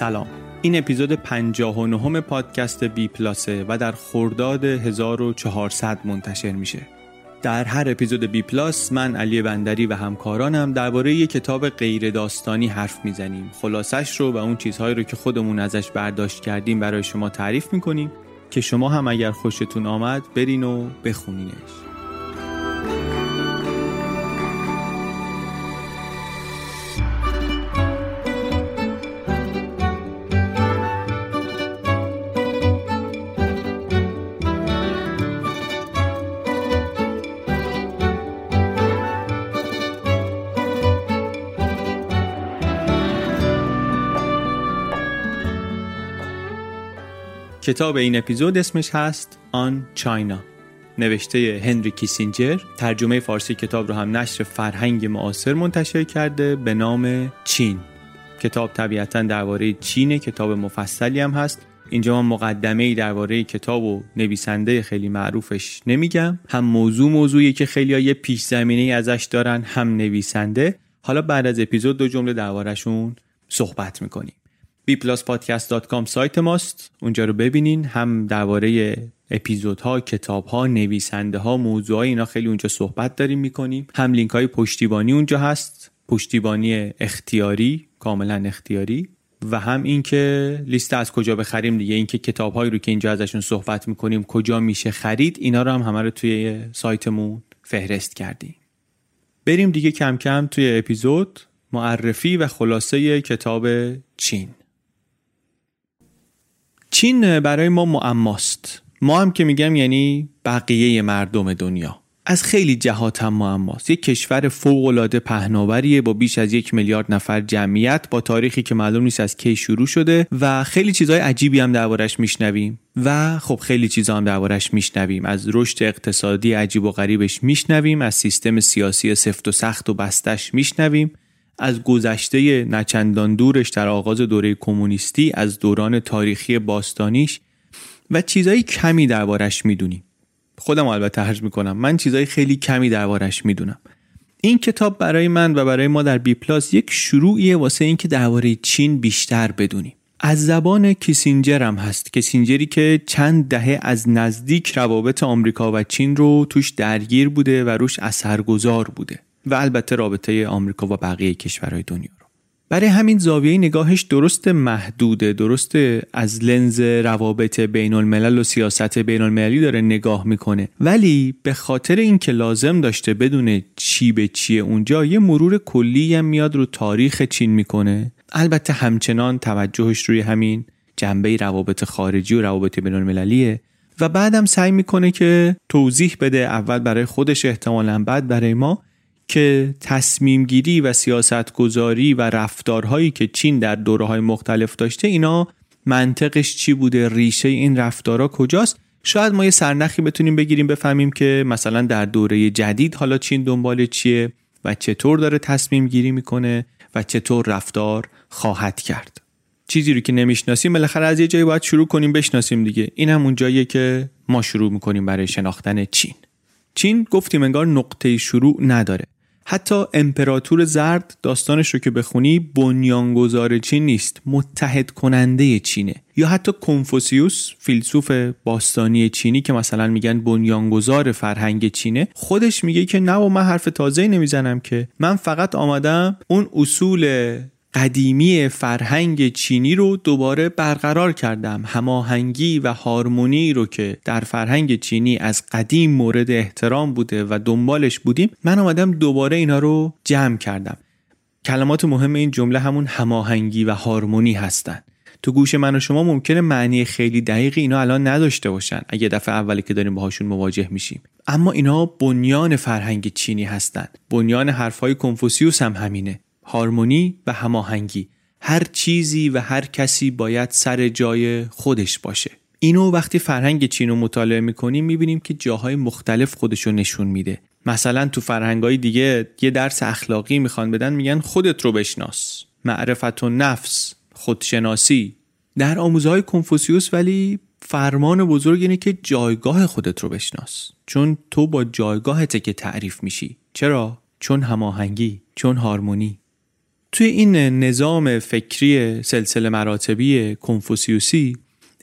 سلام. این اپیزود 59 پادکست بی پلاسه و در خرداد 1400 منتشر میشه. در هر اپیزود بی پلاس من علی بندری و همکارانم درباره یک کتاب غیر داستانی حرف می‌زنیم. خلاصش رو و اون چیزهایی رو که خودمون ازش برداشت کردیم برای شما تعریف می‌کنیم که شما هم اگر خوشتون آمد برین و بخونینش. کتاب این اپیزود اسمش هست آن چاینا. نوشته هنری کیسینجر. ترجمه فارسی کتاب رو هم نشر فرهنگ معاصر منتشر کرده به نام چین. کتاب طبیعتا درباره چینه کتاب مفصلی هم هست. اینجا من مقدمه ای درباره کتاب و نویسنده خیلی معروفش نمیگم. هم موضوع موضوعی که خیلی یه پیش زمینه ازش دارن هم نویسنده. حالا بعد از اپیزود دو جمله دربارهشون صحبت می‌کنیم. bpluspodcast.com سایت ماست. اونجا رو ببینین. هم درباره اپیزودها کتابها نویسنده ها موضوع اینا خیلی اونجا صحبت داریم می‌کنیم. هم لینک های پشتیبانی اونجا هست. پشتیبانی اختیاری کاملا اختیاری. و هم اینکه لیست از کجا بخریم دیگه. اینکه کتابهایی رو که اینجا ازشون صحبت می‌کنیم کجا میشه خرید. اینا رو هم همه رو توی سایتمون فهرست کردیم. بریم دیگه کم کم توی اپیزود. معرفی و خلاصه کتاب چین. چین برای ما معماست. ما هم که میگم یعنی بقیه مردم دنیا. از خیلی جهات هم معماست. یک کشور فوقالعاده پهناوریه با بیش از یک میلیارد نفر جمعیت با تاریخی که معلوم نیست از کی شروع شده و خیلی چیزهای عجیبی هم دربارش میشنویم. و خب خیلی چیزا هم دربارش میشنویم. از رشد اقتصادی عجیب و غریبش میشنویم. از سیستم سیاسی سفت و سخت و بستش میشنویم. از گذشته نچندان دورش در آغاز دوره کمونیستی از دوران تاریخی باستانیش و چیزایی کمی دربارش می‌دونیم. خودم البته عرض می‌کنم من چیزایی خیلی کمی دربارش می‌دونم. این کتاب برای من و برای ما در بی پلاس یک شروعیه واسه اینکه درباره چین بیشتر بدونیم. از زبان کیسینجر هم هست. کیسینجری که چند دهه از نزدیک روابط آمریکا و چین رو توش درگیر بوده و روش اثرگذار بوده. و البته رابطه آمریکا و بقیه کشورهای دنیا رو. برای همین زاویه نگاهش درست محدوده درست از لنز روابط بین الملل و سیاست بین المللی داره نگاه می‌کنه. ولی به خاطر اینکه لازم داشته بدونه چی به چیه اونجا یه مرور کلی هم میاد رو تاریخ چین می‌کنه. البته همچنان توجهش روی همین جنبه روابط خارجی و روابط بین المللیه و بعدم سعی می‌کنه که توضیح بده اول برای خودش احتمالا بعد برای ما. که تصمیم گیری و سیاست گذاری و رفتارهایی که چین در دوره های مختلف داشته اینا منطقش چی بوده؟ ریشه این رفتارها کجاست؟ شاید ما یه سرنخی بتونیم بگیریم بفهمیم که مثلا در دوره جدید حالا چین دنبال چیه و چطور داره تصمیم گیری می‌کنه و چطور رفتار خواهد کرد. چیزی رو که نمی‌شناسیم بالاخره از یه جایی باید شروع کنیم بشناسیم دیگه. این هم اون جاییه که ما شروع می‌کنیم برای شناختن چین. چین گفتیم انگار نقطه شروع نداره. حتی امپراتور زرد داستانش رو که بخونی بنیانگذار چین نیست متحد کننده چینه. یا حتی کنفوسیوس فیلسوف باستانی چینی که مثلا میگن بنیانگذار فرهنگ چینه خودش میگه که نه و من حرف تازه نمی‌زنم که من فقط آمدم اون اصول قدیمی فرهنگ چینی رو دوباره برقرار کردم. هماهنگی و هارمونی رو که در فرهنگ چینی از قدیم مورد احترام بوده و دنبالش بودیم من آمدم دوباره اینا رو جمع کردم. کلمات مهم این جمله همون هماهنگی و هارمونی هستند تو گوش من و شما ممکنه معنی خیلی دقیقی اینا الان نداشته باشن اگه دفعه اولی که داریم باهاشون مواجه میشیم. اما اینا بنیان فرهنگ چینی هستند بنیان حرفهای کنفوسیوس هم همینه. هارمونی و هماهنگی. هر چیزی و هر کسی باید سر جای خودش باشه. اینو وقتی فرهنگ چین رو مطالعه می‌کنیم می‌بینیم که جاهای مختلف خودش رو نشون میده. مثلا تو فرهنگای دیگه یه درس اخلاقی می‌خوان بدن میگن خودت رو بشناس. معرفت و نفس خودشناسی. در آموزهای کنفوسیوس ولی فرمان بزرگ اینه که جایگاه خودت رو بشناس. چون تو با جایگاهته که تعریف میشی. چرا؟ چون هماهنگی چون هارمونی. توی این نظام فکری سلسله مراتبی کنفوسیوسی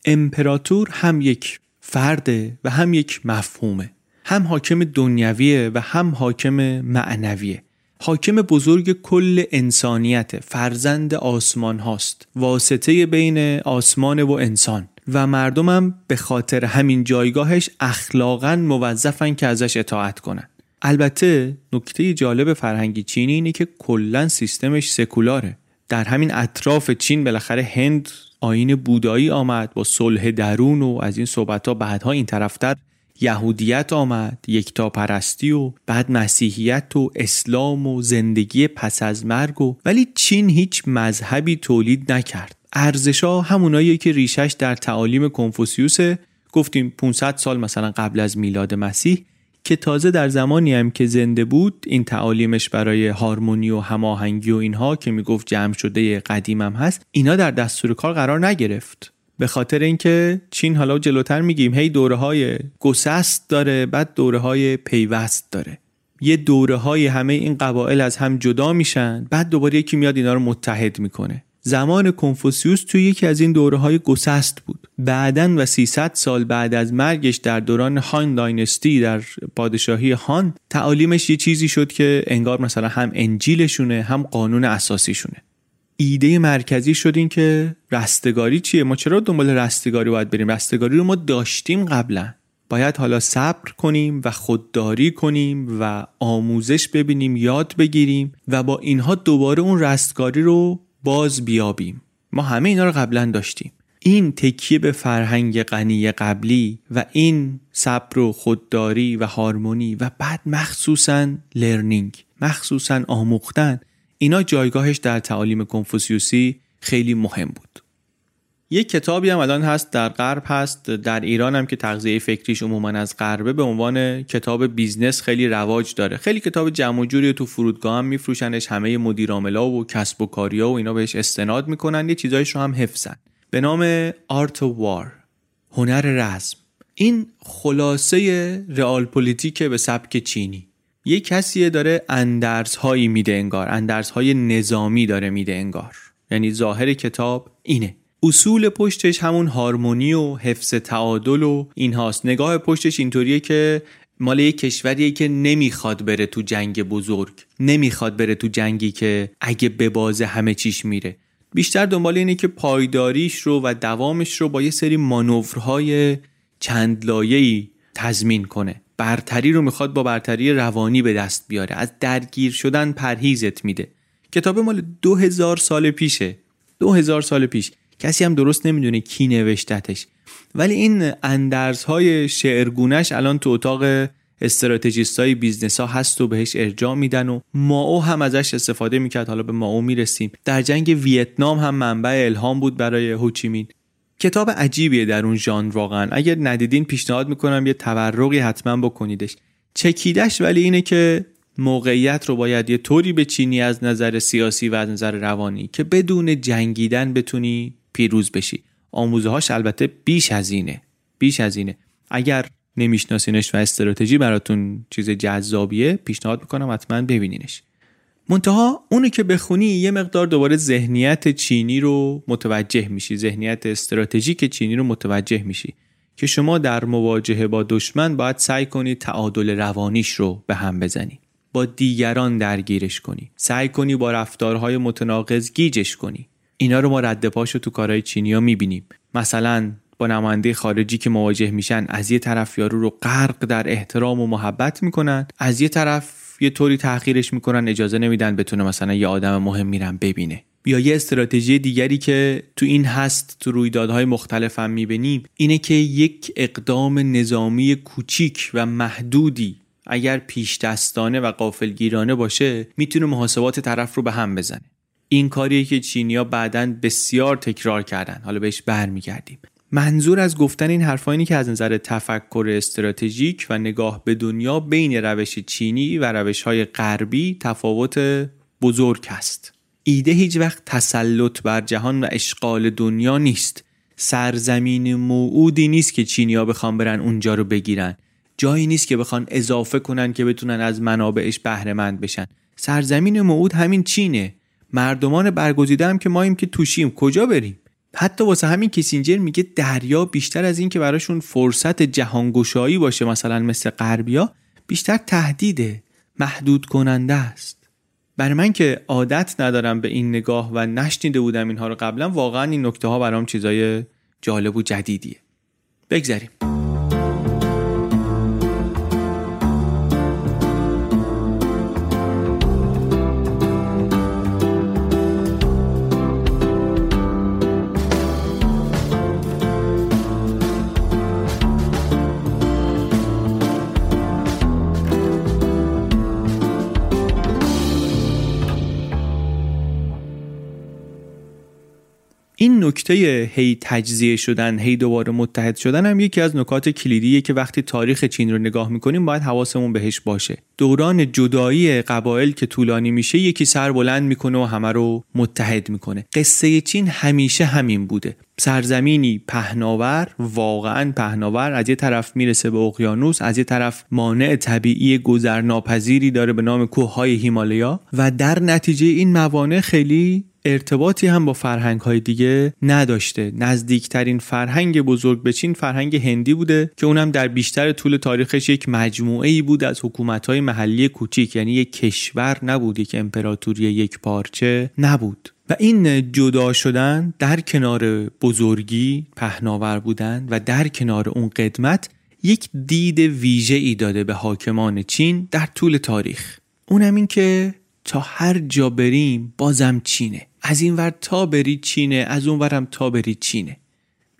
امپراتور هم یک فرده و هم یک مفهومه. هم حاکم دنیویه و هم حاکم معنویه. حاکم بزرگ کل انسانیت فرزند آسمان هاست. واسطه بین آسمان و انسان. و مردمم به خاطر همین جایگاهش اخلاقا موظفن که ازش اطاعت کنن. البته نکته جالب فرهنگی چینی اینه که کلا سیستمش سکولاره. در همین اطراف چین بالاخره هند آین بودایی آمد با صلح درون و از این صحبت ها بعدها این طرفتر یهودیت آمد یکتا پرستی و بعد مسیحیت و اسلام و زندگی پس از مرگ و ولی چین هیچ مذهبی تولید نکرد. ارزشا همونایی که ریشش در تعالیم کنفوسیوسه. گفتیم 500 سال مثلا قبل از میلاد مسیح که تازه در زمانی هم که زنده بود این تعالیمش برای هارمونی و هماهنگی و اینها که می‌گفت جمع شده قدیمم هست اینا در دستور کار قرار نگرفت. به خاطر اینکه چین حالا جلوتر میگیم هی دوره های گسست داره بعد دوره های پیوست داره. یه دوره های همه این قبایل از هم جدا میشن بعد دوباره یکی میاد اینا رو متحد می‌کنه. زمان کنفوسیوس توی یکی از این دوره های گسست بود. بعدا و 300 سال بعد از مرگش در دوران هان داینستی در پادشاهی هان تعالیمش یه چیزی شد که انگار مثلا هم انجیلشونه هم قانون اساسیشونه. ایده مرکزی شد این که رستگاری چیه؟ ما چرا دنبال رستگاری باید بریم؟ رستگاری رو ما داشتیم قبلا. باید حالا صبر کنیم و خودداری کنیم و آموزش ببینیم یاد بگیریم و با اینها دوباره اون رستگاری رو باز بیابیم. ما همه اینا رو قبلا داشتیم. این تکیه به فرهنگ غنی قبلی و این صبر و خودداری و هارمونی و بعد مخصوصا learning مخصوصا آموختن اینا جایگاهش در تعالیم کنفوسیوسی خیلی مهم بود. یک کتابی هم الان هست در غرب هست در ایران هم که تغذیه فکریش عموما از غربه به عنوان کتاب business خیلی رواج داره. خیلی کتاب جمع و جوری تو فرودگاه هم میفروشنش همه مدیر و کسب و کاریا و اینا بهش استناد می‌کنن. یه چیزایش رو هم حفظن. به نام Art of War هنر رزم این خلاصه de: Realpolitik به سبک چینی. یه کسی داره اندرز هایی میده انگار اندرز های نظامی داره میده انگار. یعنی ظاهر کتاب اینه. اصول پشتش همون هارمونی و حفظ تعادل و این هاست نگاه پشتش اینطوریه که مال یک کشوریه که نمی‌خواد بره تو جنگ بزرگ. نمی‌خواد بره تو جنگی که اگه ببازه همه چیش میره. بیشتر دنبال اینه که پایداریش رو و دوامش رو با یه سری مانورهای چند لایه‌ای تضمین کنه. برتری رو می‌خواد با برتری روانی به دست بیاره. از درگیر شدن پرهیزت میده. کتاب مال دو هزار سال پیشه. دو هزار سال پیش. کسی هم درست نمی‌دونه کی نوشتتش. ولی این اندرزهای شعرگونش الان تو اتاق استراتژیست های business ها هست و بهش ارجاع میدن و ماو هم ازش استفاده می‌کرد. حالا به ماو می‌رسیم. در جنگ ویتنام هم منبع الهام بود برای هوشی‌مین کتاب عجیبیه در اون ژانر واقعا. اگر ندیدین پیشنهاد می‌کنم یه تورقی حتما بکنیدش. چکیدش ولی اینه که موقعیت رو باید یه طوری بچینی از نظر سیاسی و از نظر روانی که بدون جنگیدن بتونی پیروز بشی. آموزه هاش البته بیش از اینه. بیش از اینه. اگر نمیشناسینش و استراتژی براتون چیز جذابیه پیشنهاد می‌کنم حتما ببینینش. منتها اونو که بخونی یه مقدار دوباره ذهنیت چینی رو متوجه میشی. ذهنیت استراتژیک چینی رو متوجه میشی که شما در مواجهه با دشمن باید سعی کنی تعادل روانیش رو به هم بزنی. با دیگران درگیرش کنی. سعی کنی با رفتارهای متناقض گیجش کنی. اینا رو ما رد پاشو تو کارهای چینی ها می‌بینیم. مثلا با نماینده خارجی که مواجه میشن از یه طرف یارو رو غرق در احترام و محبت می‌کنن از یه طرف یه طوری تحقیرش می‌کنن اجازه نمیدن بتونه مثلا یه آدم مهم میرن ببینه. یا یه استراتژی دیگری که تو این هست تو رویدادهای مختلف هم می‌بینیم اینه که یک اقدام نظامی کوچیک و محدودی اگر پیش دستانه و قافلگیرانه باشه می‌تونه محاسبات طرف رو به هم بزنه. این کاریه که چینیا بعدا بسیار تکرار کردن. حالا بهش برمیگردیم. منظور از گفتن این حرفا اینه که از نظر تفکر استراتژیک و نگاه به دنیا بین روش چینی و روش های غربی تفاوت بزرگ است. ایده هیچ وقت تسلط بر جهان و اشغال دنیا نیست. سرزمین موعودی نیست که چینیا بخوان برن اونجا رو بگیرن. جایی نیست که بخوان اضافه کنن که بتونن از منابعش بهره مند بشن. سرزمین موعود همین چینه. مردمان برگزیده هم که ماییم که توشیم. کجا بریم؟ حتی واسه همین کیسینجر میگه دریا بیشتر از این که براشون فرصت جهانگشایی باشه مثلا مثل غربیا بیشتر تهدیده محدود کننده است. برای من که عادت ندارم به این نگاه و نشنیده بودم اینها رو قبلا واقعا این نکته ها برام چیزای جالب و جدیدیه. بگذریم این نکته هی تجزیه شدن هی دوباره متحد شدن هم یکی از نکات کلیدیه که وقتی تاریخ چین رو نگاه می‌کنیم باید حواسمون بهش باشه. دوران جدایی قبایل که طولانی میشه یکی سر بلند می‌کنه و همه رو متحد می‌کنه. قصه چین همیشه همین بوده. سرزمینی پهناور واقعا پهناور از یه طرف می‌رسه به اقیانوس از یه طرف مانع طبیعی گذرناپذیری داره به نام کوههای هیمالیا و در نتیجه این موانع خیلی ارتباطی هم با فرهنگ های دیگه نداشته. نزدیکترین فرهنگ بزرگ به چین فرهنگ هندی بوده که اونم در بیشتر طول تاریخش یک مجموعه ای بود از حکومت های محلی کوچیک یعنی یک کشور نبود یک امپراتوری یک پارچه نبود. و این جدا شدن در کنار بزرگی پهناور بودن و در کنار اون قدمت یک دید ویژه ای داده به حاکمان چین در طول تاریخ. اونم این که تا هر جا بریم بازم چینه. از این ور تا بری چینه از اون ورم تا بری چینه.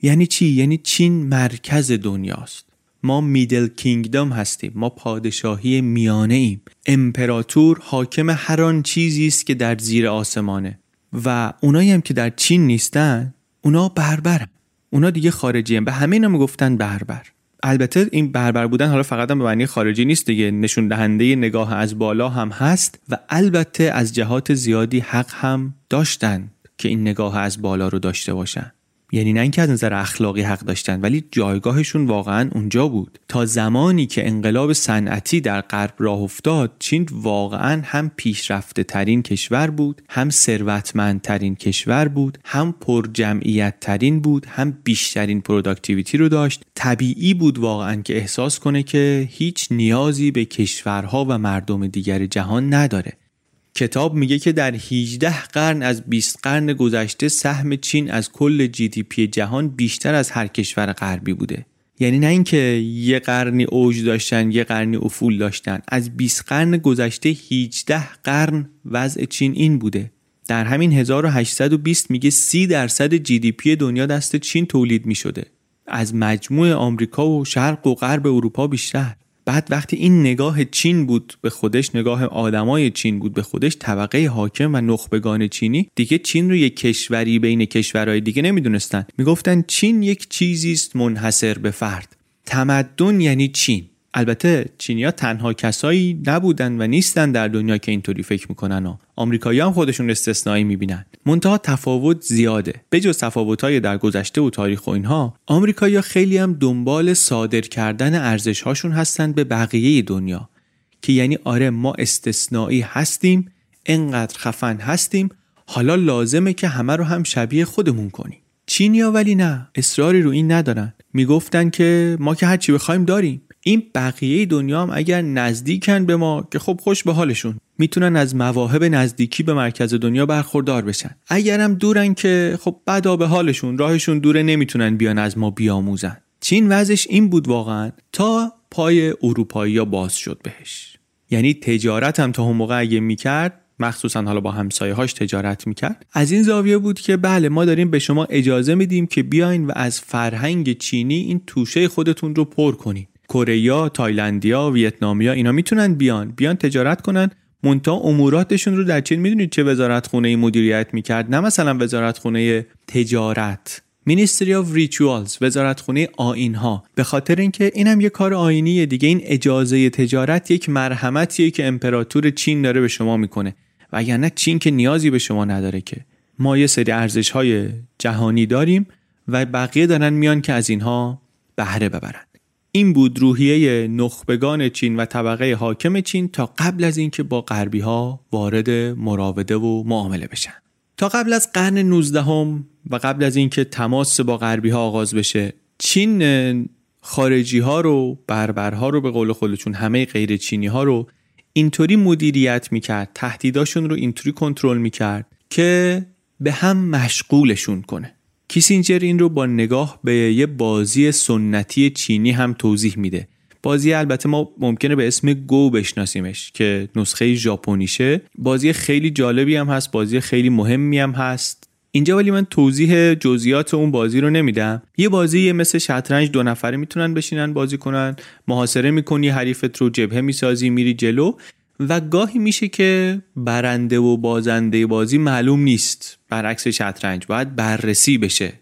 یعنی چی؟ یعنی چین مرکز دنیاست. ما میدل کینگدام هستیم ما پادشاهی میانه ایم امپراتور حاکم هر آن چیزی است که در زیر آسمانه. و اونایی هم که در چین نیستن اونا بربرن. اونا دیگه خارجی هم. به همه اینا می‌گفتن بربر. البته این بربر بودن حالا فقط هم به معنی خارجی نیست دیگه. نشون دهنده نگاه از بالا هم هست و البته از جهات زیادی حق هم داشتن که این نگاه از بالا رو داشته باشن. یعنی نه اینکه از نظر اخلاقی حق داشتن ولی جایگاهشون واقعا اونجا بود. تا زمانی که انقلاب صنعتی در غرب راه افتاد چین واقعا هم پیشرفته ترین کشور بود هم ثروتمندترین کشور بود هم پر جمعیت ترین بود هم بیشترین productivity رو داشت. طبیعی بود واقعا که احساس کنه که هیچ نیازی به کشورها و مردم دیگر جهان نداره. کتاب میگه که در 18 قرن از 20 قرن گذشته سهم چین از کل GDP جهان بیشتر از هر کشور غربی بوده. یعنی نه اینکه یه قرنی اوج داشتن یه قرنی افول داشتن. از 20 قرن گذشته 18 قرن وضع چین این بوده. در همین 1820 میگه 30 درصد GDP دنیا دست چین تولید می‌شده. از مجموع آمریکا و شرق و غرب اروپا بیشتر. بعد وقتی این نگاه چین بود به خودش نگاه آدمای چین بود به خودش طبقه حاکم و نخبگان چینی دیگه چین رو یک کشوری بین کشورهای دیگه نمی‌دونستن. می‌گفتن چین یک چیزی است منحصر به فرد. تمدن یعنی چین. البته چینیا تنها کسایی نبودن و نیستن در دنیا که اینطوری فکر می‌کنن و آمریکایی هم خودشون استثنایی می‌بینن. منتها تفاوت زیاده. به جز تفاوتهای در گذشته و تاریخ و اینها آمریکایی خیلی هم دنبال صادر کردن ارزش هاشون هستن به بقیه دنیا. که یعنی آره ما استثنایی هستیم انقدر خفن هستیم حالا لازمه که همه رو هم شبیه خودمون کنیم. چینیا ولی نه. اصراری رو این ندارن. می‌گفتن که ما که هرچی بخوایم داریم. این بقیه دنیا هم اگر نزدیکن به ما که خب خوش به حالشون می‌تونن از مواهب نزدیکی به مرکز دنیا برخوردار بشن. اگرم دورن که خب بدا به حالشون راهشون دوره نمی‌تونن بیان از ما بیاموزن. چین وضعش این بود واقعا تا پای اروپایی باز شد بهش. یعنی تجارت هم تا اون موقع اگه می‌کرد مخصوصا حالا با همسایه هاش تجارت می‌کرد. از این زاویه بود که بله ما داریم به شما اجازه میدیم که بیاین و از فرهنگ چینی این توشه خودتون رو پر کنید کره تایلندیا ویتنامیا اینا می‌تونن بیان. بیان تجارت کنن. منتها اموراتشون رو در چین می‌دونید چه وزارت خونه مدیریت می‌کرد؟ نه مثلا وزارت خونه تجارت. Ministry of Rituals وزارت خونه آیین ها به خاطر اینکه اینم یه کار آیینیه دیگه. این اجازه تجارت یک مرحمتیه که امپراتور چین داره به شما می‌کنه. وگرنه چین که نیازی به شما نداره که. ما یه سری ارزش های جهانی داریم و بقیه دارن میان که از اینها بهره ببرن. این بود روحیه نخبگان چین و طبقه حاکم چین تا قبل از اینکه با غربی ها وارد مراوده و معامله بشن. تا قبل از قرن 19 هم و قبل از اینکه تماس با غربی ها آغاز بشه چین خارجی ها رو بربرها رو به قول خودشون همه غیر چینی ها رو اینطوری مدیریت می‌کرد تهدیداشون رو اینطوری کنترل می‌کرد که به هم مشغولشون کنه. کیسینجر این رو با نگاه به یه بازی سنتی چینی هم توضیح میده. بازی البته ما ممکنه به اسم گو بشناسیمش که نسخه ژاپنیشه. بازی خیلی جالبی هم هست بازی خیلی مهمی هم هست. اینجا ولی من توضیح جزئیات اون بازی رو نمیدم. یه بازی مثل شطرنج دو نفره می‌تونن بشینن بازی کنن. محاصره می‌کنی حریفت رو جبهه می‌سازی میری جلو. و گاهی میشه که برنده و بازنده بازی معلوم نیست. برعکس شطرنج باید بررسی بشه.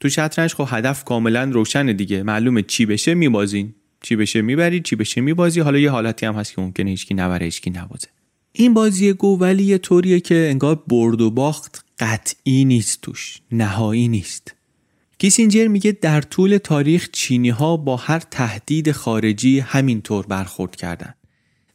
تو شطرنج خب هدف کاملا روشن دیگه. معلومه چی بشه میبازین. چی بشه می‌بری چی بشه میبازی. حالا یه حالتی هم هست که ممکنه هیچکی نبره هیچکی نبازه. این بازی گو ولی یه طوریه که انگار برد و باخت قطعی نیست توش. نهایی نیست. کیسینجر میگه در طول تاریخ چینی ها با هر تهدید خارجی همینطور برخورد کردن.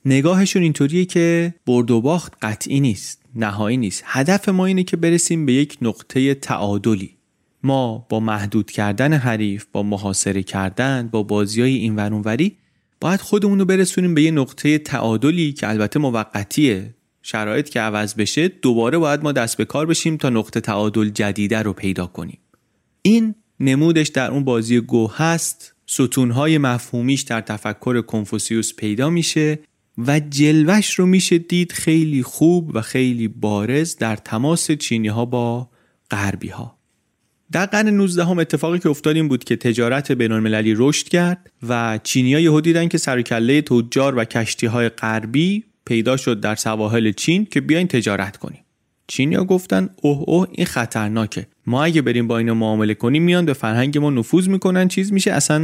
نگاهشون اینطوریه که برد و باخت قطعی نیست نهایی نیست. هدف ما اینه که برسیم به یک نقطه تعادلی. ما با محدود کردن حریف با محاصره کردن با بازی های این ورونوری باید خودمون رو برسونیم به یه نقطه تعادلی که البته موقتیه. شرایط که عوض بشه دوباره باید ما دست به کار بشیم تا نقطه تعادل جدیده رو پیدا کنیم. این نمودش در اون بازی گو هست. ستونهای مفهومیش در تفکر کنفوسیوس پیدا میشه. و جلوش رو میشه دید خیلی خوب و خیلی بارز در تماس چینی ها با غربی ها در قرن 19 هم اتفاقی که افتاد این بود که تجارت بین المللی رشد کرد و چینی ها یهو دیدن که سرکله تجار و کشتی های غربی پیدا شد در سواحل چین که بیاین تجارت کنیم. چینیا گفتن اوه اوه این خطرناکه. ما اگه بریم با اینا معامله کنیم میان به فرهنگ ما نفوذ می‌کنن چیز میشه اصلا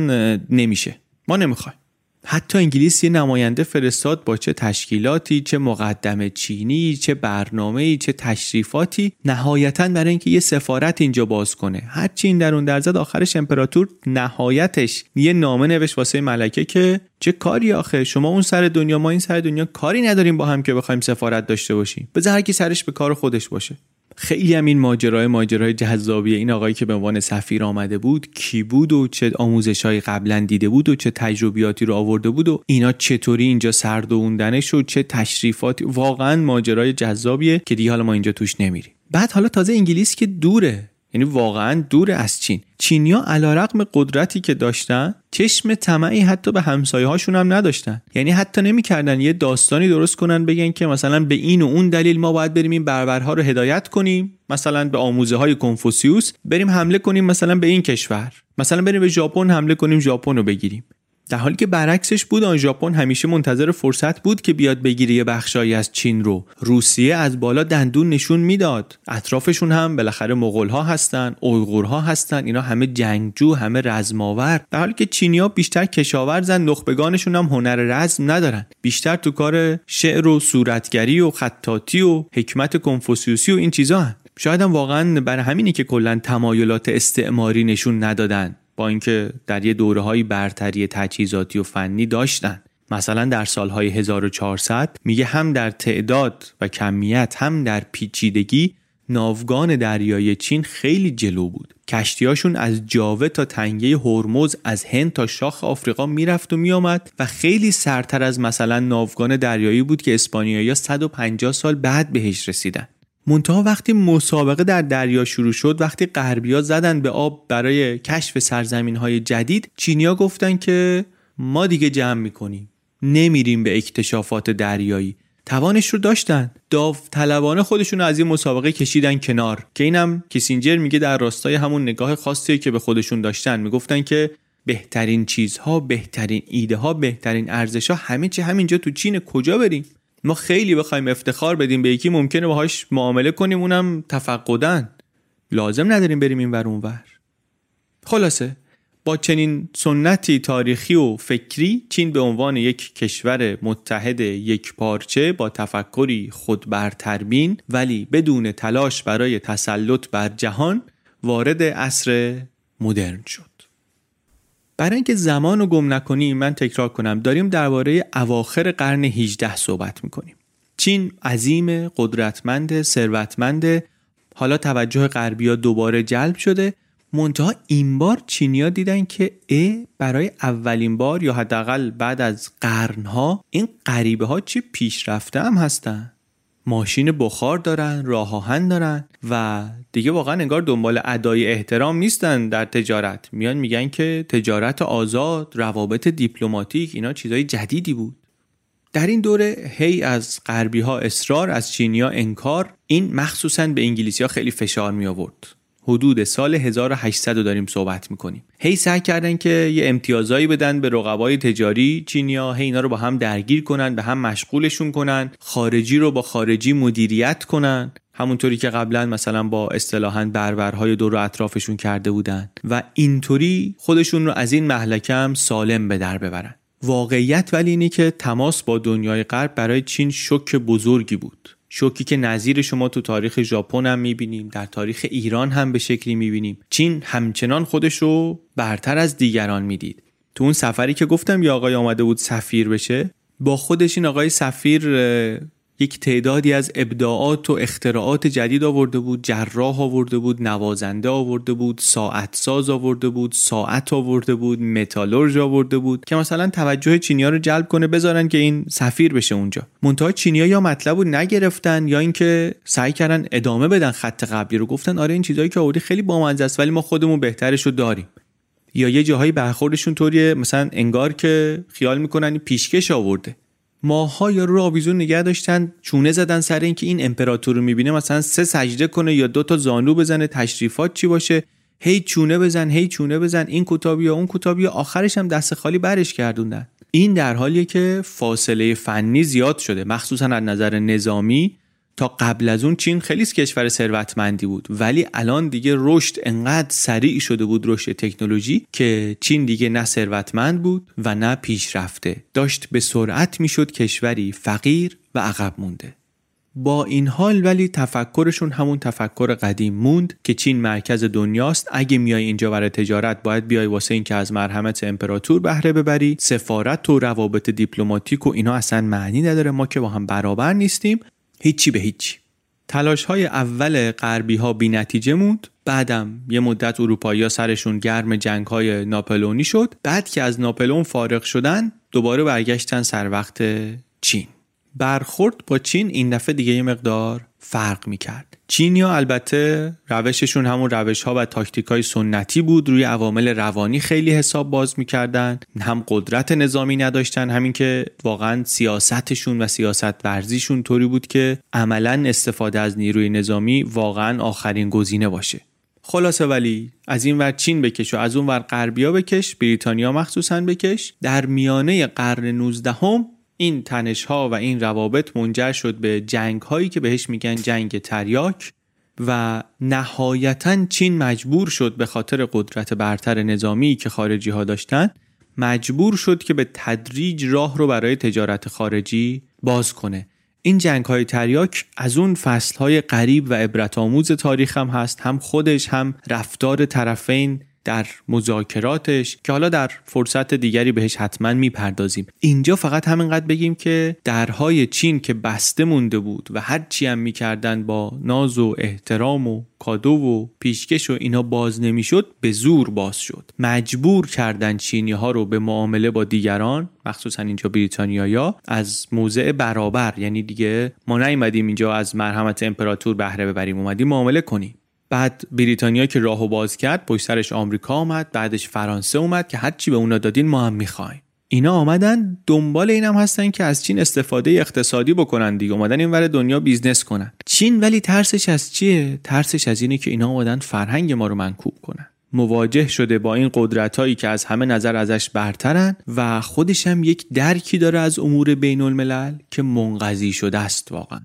نمیشه. ما نمی‌خوایم. حتی انگلیس یه نماینده فرستاد با چه تشکیلاتی چه مقدم چینی چه برنامه چه تشریفاتی. نهایتا برای اینکه یه سفارت اینجا باز کنه. این درون در زد آخرش امپراتور نهایتش یه نامه نوشت واسه ملکه که چه کاری آخه؟ شما اون سر دنیا ما این سر دنیا کاری نداریم با هم که بخوایم سفارت داشته باشیم. بذار هر کی سرش به کار خودش باشه. خیلی هم این ماجرای ماجرای جذابیه این آقایی که به عنوان سفیر آمده بود کی بود و چه آموزش های قبلا دیده بود و چه تجربیاتی رو آورده بود و اینا چطوری اینجا سردوندنش و چه تشریفاتی واقعا ماجرای جذابیه که دیگه حالا ما اینجا توش نمیریم. بعد حالا تازه انگلیس که دوره. یعنی واقعا دور از چین. چینیا علیرغم قدرتی که داشتن چشم طمعی حتی به همسایه هاشون هم نداشتن. یعنی حتی نمی‌کردن یه داستانی درست کنن بگن که مثلا به این و اون دلیل ما باید بریم این بربرها رو هدایت کنیم. مثلا به آموزه های کنفوسیوس بریم حمله کنیم مثلا به این کشور. مثلا بریم به ژاپن حمله کنیم ژاپن رو بگیریم. در حالی که برعکسش بود آن ژاپن همیشه منتظر فرصت بود که بیاد بگیره یه بخشایی از چین رو. روسیه از بالا دندون نشون می‌داد. اطرافشون هم بالاخره مغول ها هستن اویغورها هستن اینا همه جنگجو همه رزماور در حالی که چینیا بیشتر کشاورزن نخبگانشون هم هنر رزم ندارن. بیشتر تو کار شعر و صورتگری و خطاطی و حکمت کنفوسیوسی و این چیزا هن. شاید هم واقعا برای همینی که کلا تمایلات استعماری نشون ندادن. با اینکه در یه دوره های برتری تجهیزاتی و فنی داشتن. مثلا در سالهای 1400 میگه هم در تعداد و کمیت هم در پیچیدگی ناوگان دریای چین خیلی جلو بود. کشتیاشون از جاوه تا تنگه هرمز از هند تا شاخ آفریقا می‌رفت و میآمد و خیلی سرتر از مثلا ناوگان دریایی بود که اسپانیایی 150 سال بعد بهش رسیدن. منتها وقتی مسابقه در دریا شروع شد وقتی غربیا زدن به آب برای کشف سرزمین های جدید چینیا گفتن که ما دیگه جمع می‌کنیم. نمیریم به اکتشافات دریایی. توانش رو داشتن. داوطلبانه خودشون از این مسابقه کشیدن کنار. که اینم کیسینجر میگه در راستای همون نگاه خاصی که به خودشون داشتن. می‌گفتن که بهترین چیزها بهترین ایده ها بهترین ارزش ها همه چی همینجا تو چین کجا بریم؟ ما خیلی بخوایم افتخار بدیم به یکی ممکنه باهاش معامله کنیم اونم تفقدن لازم نداریم بریم این ور اونور خلاصه با چنین سنتی تاریخی و فکری چین به عنوان یک کشور متحد یک پارچه با تفکری خود برتربین ولی بدون تلاش برای تسلط بر جهان وارد عصر مدرن شد. برای اینکه زمان رو گم نکنیم من تکرار کنم داریم درباره اواخر قرن 18 صحبت می‌کنیم. چین عظیم قدرتمند ثروتمند حالا توجه غربیا دوباره جلب شده. منتها این بار چینیا دیدن که ا برای اولین بار یا حداقل بعد از قرنها این غریبه ها چه پیشرفته هم هستن؟ ماشین بخار دارن راه آهن دارن و دیگه واقعا انگار دنبال ادای احترام نیستن در تجارت. میان میگن که تجارت آزاد روابط دیپلماتیک اینا چیزای جدیدی بود. در این دوره هی از غربی ها اصرار از چینیا انکار. این مخصوصا به انگلیسی ها خیلی فشار می آورد حدود سال 1800 رو داریم صحبت می‌کنیم. هی سعی کردن که یه امتیازایی بدن به رقبای تجاری چینیا هی اینا رو با هم درگیر کنن به هم مشغولشون کنن خارجی رو با خارجی مدیریت کنن. همونطوری که قبلا مثلا با اصطلاحا بربرهای دور و اطرافشون کرده بودن. و اینطوری خودشون رو از این محلکم سالم به در ببرن. واقعیت ولی اینه که تماس با دنیای غرب برای چین شک بزرگی بود. شوکی که نظیر شما تو تاریخ ژاپن هم می‌بینیم در تاریخ ایران هم به شکلی می‌بینیم. چین همچنان خودش رو برتر از دیگران می‌دید. تو اون سفری که گفتم یه آقای آمده بود سفیر بشه با خودش این آقای سفیر یک تعدادی از ابداعات و اختراعات جدید آورده بود جراح آورده بود نوازنده آورده بود ساعت ساز آورده بود ساعت آورده بود متالورژ آورده بود که مثلا توجه چینیا رو جلب کنه بذارن که این سفیر بشه اونجا. منتها چینیا یا مطلب رو نگرفتن یا اینکه سعی کردن ادامه بدن خط قبلی رو. گفتن آره این چیزایی که آوردی خیلی بامزه است ولی ما خودمون بهترش رو داریم. یا یه جاهایی برخوردشون طوریه مثلا انگار که خیال می‌کنن پیشکش آورده. ماها یا رو آویزون نگه داشتن چونه زدن سر اینکه این امپراتور رو می‌بینه مثلا سه سجده کنه یا دو تا زانو بزنه تشریفات چی باشه؟ هی چونه بزن هی چونه بزن این کتابی یا اون کتابی آخرش هم دست خالی برش گردوندن. این در حالیه که فاصله فنی زیاد شده مخصوصا از نظر نظامی. تا قبل از اون چین خیلی کشور ثروتمندی بود. ولی الان دیگه رشد انقدر سریع شده بود رشد تکنولوژی که چین دیگه نه ثروتمند بود و نه پیشرفته. داشت به سرعت می‌شد کشوری فقیر و عقب مونده. با این حال ولی تفکرشون همون تفکر قدیم موند که چین مرکز دنیاست. اگه میای اینجا برای تجارت باید بیای واسه اینکه از مرحمت امپراتور بهره ببری. سفارت و روابط دیپلماتیک و اینا اصلا معنی نداره. ما که با هم برابر نیستیم. هیچی به هیچی. تلاش های اول غربی ها بی نتیجه موند بعدم یه مدت اروپایی ها سرشون گرم جنگ های ناپلونی شد بعد که از ناپلون فارغ شدن دوباره برگشتن سر وقت چین. برخورد با چین این دفعه دیگه یه مقدار فرق می‌کرد. چینیا البته روششون همون روش ها و تاکتیک های سنتی بود روی عوامل روانی خیلی حساب باز می‌کردن. هم قدرت نظامی نداشتن همین که واقعا سیاستشون و سیاست ورزیشون طوری بود که عملا استفاده از نیروی نظامی واقعا آخرین گزینه باشه. خلاصه ولی از این ور چین بکش و از اون ور غربیا بکش بریتانیا مخصوصا بکش در میانه قرن 19 هم این تنش ها و این روابط منجر شد به جنگ هایی که بهش میگن جنگ تریاک و نهایتا چین مجبور شد به خاطر قدرت برتر نظامی که خارجی ها داشتن مجبور شد که به تدریج راه رو برای تجارت خارجی باز کنه. این جنگ های تریاک از اون فصل های قریب و عبرت آموز تاریخ هم هست هم خودش هم رفتار طرفین در مذاکراتش که حالا در فرصت دیگری بهش حتما می‌پردازیم. اینجا فقط همینقدر بگیم که درهای چین که بسته مونده بود و هر چی هم می‌کردن با ناز و احترام و کادو و پیشکش و اینا باز نمی‌شد به زور باز شد. مجبور کردن چینی ها رو به معامله با دیگران مخصوصا اینجا بریتانیایا از موضع برابر. یعنی دیگه ما نیومدیم اینجا از مرحمت امپراتور بهره ببریم اومدیم معامله کنیم. بعد بریتانیا که راهو باز کرد پشت سرش آمریکا اومد بعدش فرانسه اومد که هرچی به اونا دادین ما هم می‌خوایم. اینا آمدن دنبال اینم هستن که از چین استفاده اقتصادی بکنن دیگه. اومدن این ور دنیا business کنن. چین ولی ترسش از چیه؟ ترسش از اینه که اینا اومدن فرهنگ ما رو منکوب کنن. مواجه شده با این قدرت هایی که از همه نظر ازش برترن و خودش هم یک درکی داره از امور بین الملل که منقضی شده است واقعا.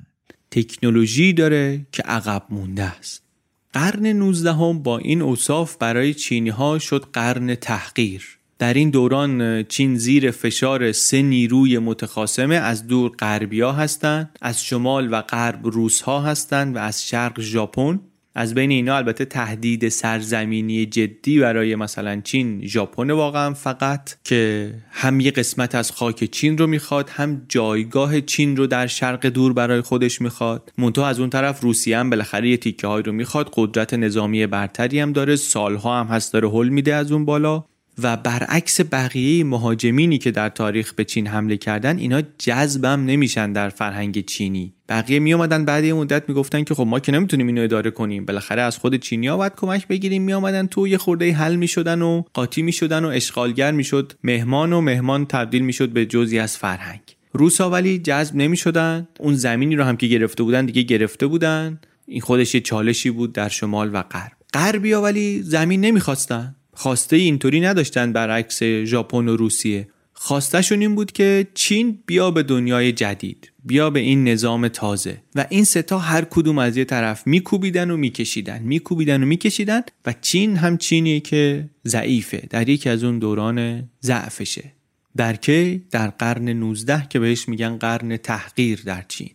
تکنولوژی داره که عقب مونده است. قرن 19 هم با این اوصاف برای چینی ها شد قرن تحقیر. در این دوران چین زیر فشار سه نیروی متخاصمه از دور غربیا هستند از شمال و غرب روس ها هستند و از شرق ژاپن. از بین اینا البته تهدید سرزمینی جدی برای مثلا چین ژاپن واقعا فقط که هم یه قسمت از خاک چین رو می‌خواد هم جایگاه چین رو در شرق دور برای خودش می‌خواد. منتها از اون طرف روسیه هم بالاخره یه تیکه های رو می‌خواد. قدرت نظامی برتری هم داره سالها هم هست داره حل میده از اون بالا. و برعکس بقیه مهاجمینی که در تاریخ به چین حمله کردن اینا جذبم نمیشن در فرهنگ چینی. بقیه می اومدن بعد یه مدت می‌گفتن که خب ما که نمی‌تونیم اینو اداره کنیم. بالاخره از خود چینیا باید کمک بگیریم. می اومدن تو یه خورده حل می‌شدن و قاطی می‌شدن و اشغالگر می‌شد. مهمان و مهمان تبدیل می‌شد به جزی از فرهنگ. روسا ولی جذب نمی‌شدن. اون زمینی رو هم که گرفته بودن دیگه گرفته بودن. این خودش یه چالشی بود در شمال و غرب. غربیا ولی زمین نمی‌خواستن. خواسته اینطوری نداشتن برعکس ژاپن و روسیه. خواستشون این بود که چین بیا به دنیای جدید بیا به این نظام تازه و این ستا هر کدوم از یه طرف میکوبیدن و میکشیدن میکوبیدن و میکشیدن و چین هم چینیه که ضعیفه در یکی از اون دوران ضعفشه. در که در قرن 19 که بهش میگن قرن تحقیر در چین.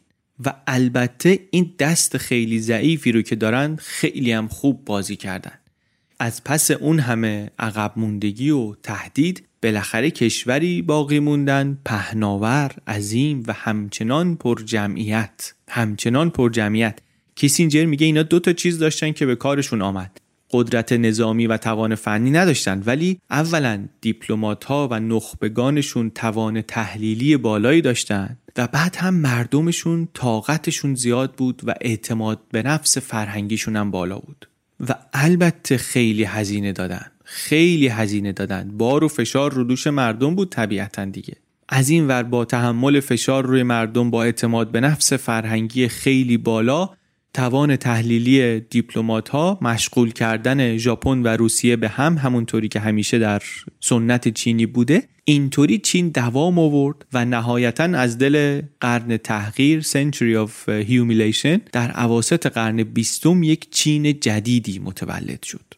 و البته این دست خیلی ضعیفی رو که دارن خیلی هم خوب بازی کردن. از پس اون همه عقب موندگی و تهدید بالاخره کشوری باقی موندن پهناور عظیم و همچنان پر جمعیت همچنان پر جمعیت کیسینجر میگه اینا دو تا چیز داشتن که به کارشون آمد. قدرت نظامی و توان فنی نداشتن ولی اولا دیپلمات ها و نخبگانشون توان تحلیلی بالایی داشتن و بعد هم مردمشون طاقتشون زیاد بود و اعتماد به نفس فرهنگیشون هم بالا بود. و البته خیلی هزینه دادن. خیلی هزینه دادن. بار و فشار رو دوش مردم بود طبیعتا دیگه. از این ور با تحمل فشار روی مردم با اعتماد به نفس فرهنگی خیلی بالا توان تحلیلی دیپلمات ها مشغول کردن ژاپن و روسیه به هم همونطوری که همیشه در سنت چینی بوده. اینطوری چین دوام آورد و نهایتا از دل قرن تحقیر Century of Humiliation در عواست قرن بیستم یک چین جدیدی متولد شد.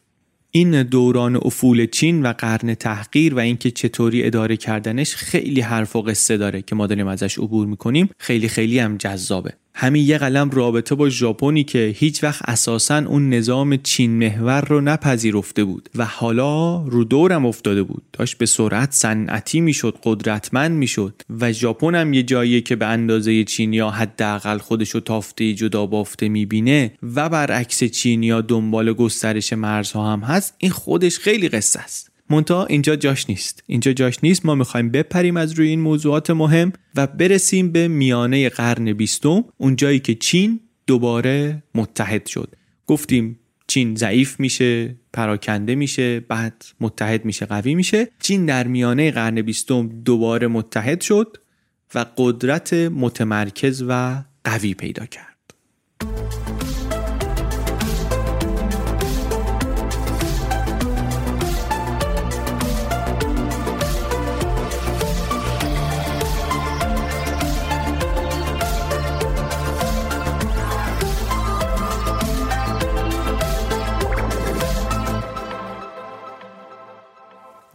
این دوران افول چین و قرن تحقیر و اینکه چطوری اداره کردنش خیلی حرف و قصه داره که ما داریم ازش عبور می‌کنیم. خیلی خیلی هم جذابه. همین یه قلم رابطه با ژاپنی که هیچ وقت اساسا اون نظام چین محور رو نپذیرفته بود و حالا رو دورم افتاده بود. داشت به سرعت صنعتی می‌شد قدرتمند می‌شد و ژاپن هم یه جاییه که به اندازه چینیا حداقل خودش رو تافته جدا بافته می‌بینه و برعکس چینیا دنبال گسترش مرزها هم هست. این خودش خیلی قصه است. مونتا اینجا جاش نیست. اینجا جاش نیست. ما می‌خوایم بپریم از روی این موضوعات مهم و برسیم به میانه قرن بیستم اون جایی که چین دوباره متحد شد. گفتیم چین ضعیف میشه پراکنده میشه بعد متحد میشه قوی میشه. چین در میانه قرن بیستم دوباره متحد شد و قدرت متمرکز و قوی پیدا کرد.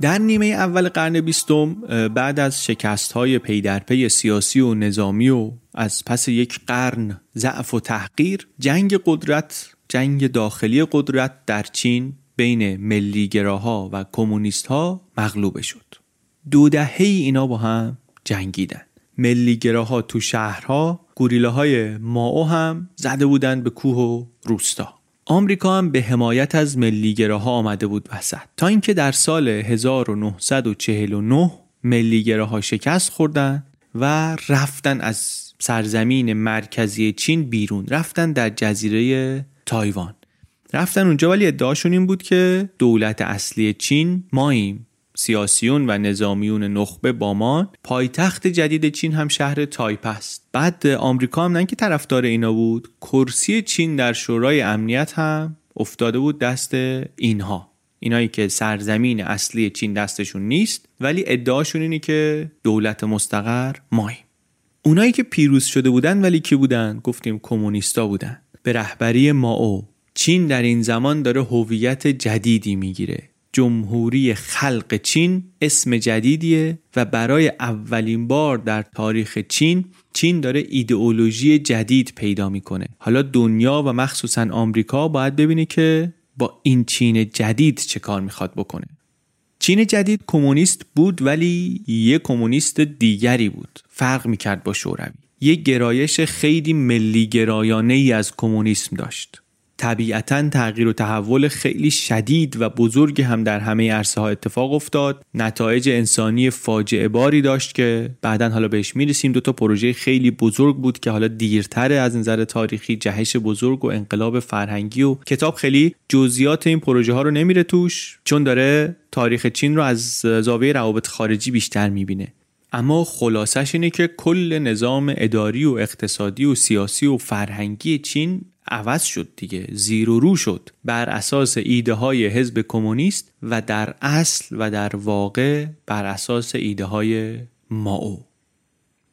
در نیمه اول قرن بیستم بعد از شکست های پی در پی سیاسی و نظامی و از پس یک قرن ضعف و تحقیر جنگ قدرت جنگ داخلی قدرت در چین بین ملیگراها و کمونیست ها مغلوب شد. دو دهه اینا با هم جنگیدن. ملیگراها تو شهرها گوریلاهای ماو هم زده بودن به کوه و روستا. آمریکا هم به حمایت از ملیگراها آمده بود وسط. تا اینکه در سال 1949 ملیگراها شکست خوردن و رفتن از سرزمین مرکزی چین بیرون. رفتن در جزیره تایوان. رفتن اونجا ولی ادعاشون این بود که دولت اصلی چین ماییم. سیاسیون و نظامیون نخبه با مان پایتخت جدید چین هم شهر تایپه است. بعد آمریکا هم نه که طرفدار اینا بود کرسی چین در شورای امنیت هم افتاده بود دست اینها. اینایی که سرزمین اصلی چین دستشون نیست ولی ادعاشون اینه که دولت مستقر ماییم اونایی که پیروز شده بودن ولی کی بودن؟ گفتیم کمونیستا بودن. به رهبری ماو چین در این زمان داره هویت جدیدی می‌گیره. جمهوری خلق چین اسم جدیدیه و برای اولین بار در تاریخ چین چین داره ایدئولوژی جدید پیدا می‌کنه. حالا دنیا و مخصوصا آمریکا باید ببینه که با این چین جدید چه کار می‌خواد بکنه. چین جدید کمونیست بود ولی یه کمونیست دیگری بود. فرق می‌کرد با شوروی. یه گرایش خیلی ملی گرایانه ای از کمونیسم داشت. طبیعتا تغییر و تحول خیلی شدید و بزرگی هم در همه عرصه ها اتفاق افتاد. نتایج انسانی فاجعه باری داشت که بعدا حالا بهش می‌رسیم. دو تا پروژه خیلی بزرگ بود که حالا دیرتر از نظر تاریخی جهش بزرگ و انقلاب فرهنگی و کتاب خیلی جزئیات این پروژه ها رو نمیره توش چون داره تاریخ چین رو از زاویه روابط خارجی بیشتر می‌بینه. اما خلاصش اینه که کل نظام اداری و اقتصادی و سیاسی و فرهنگی چین عوض شد دیگه زیر و رو شد. بر اساس ایده های حزب کمونیست و در اصل و در واقع بر اساس ایده های ماو.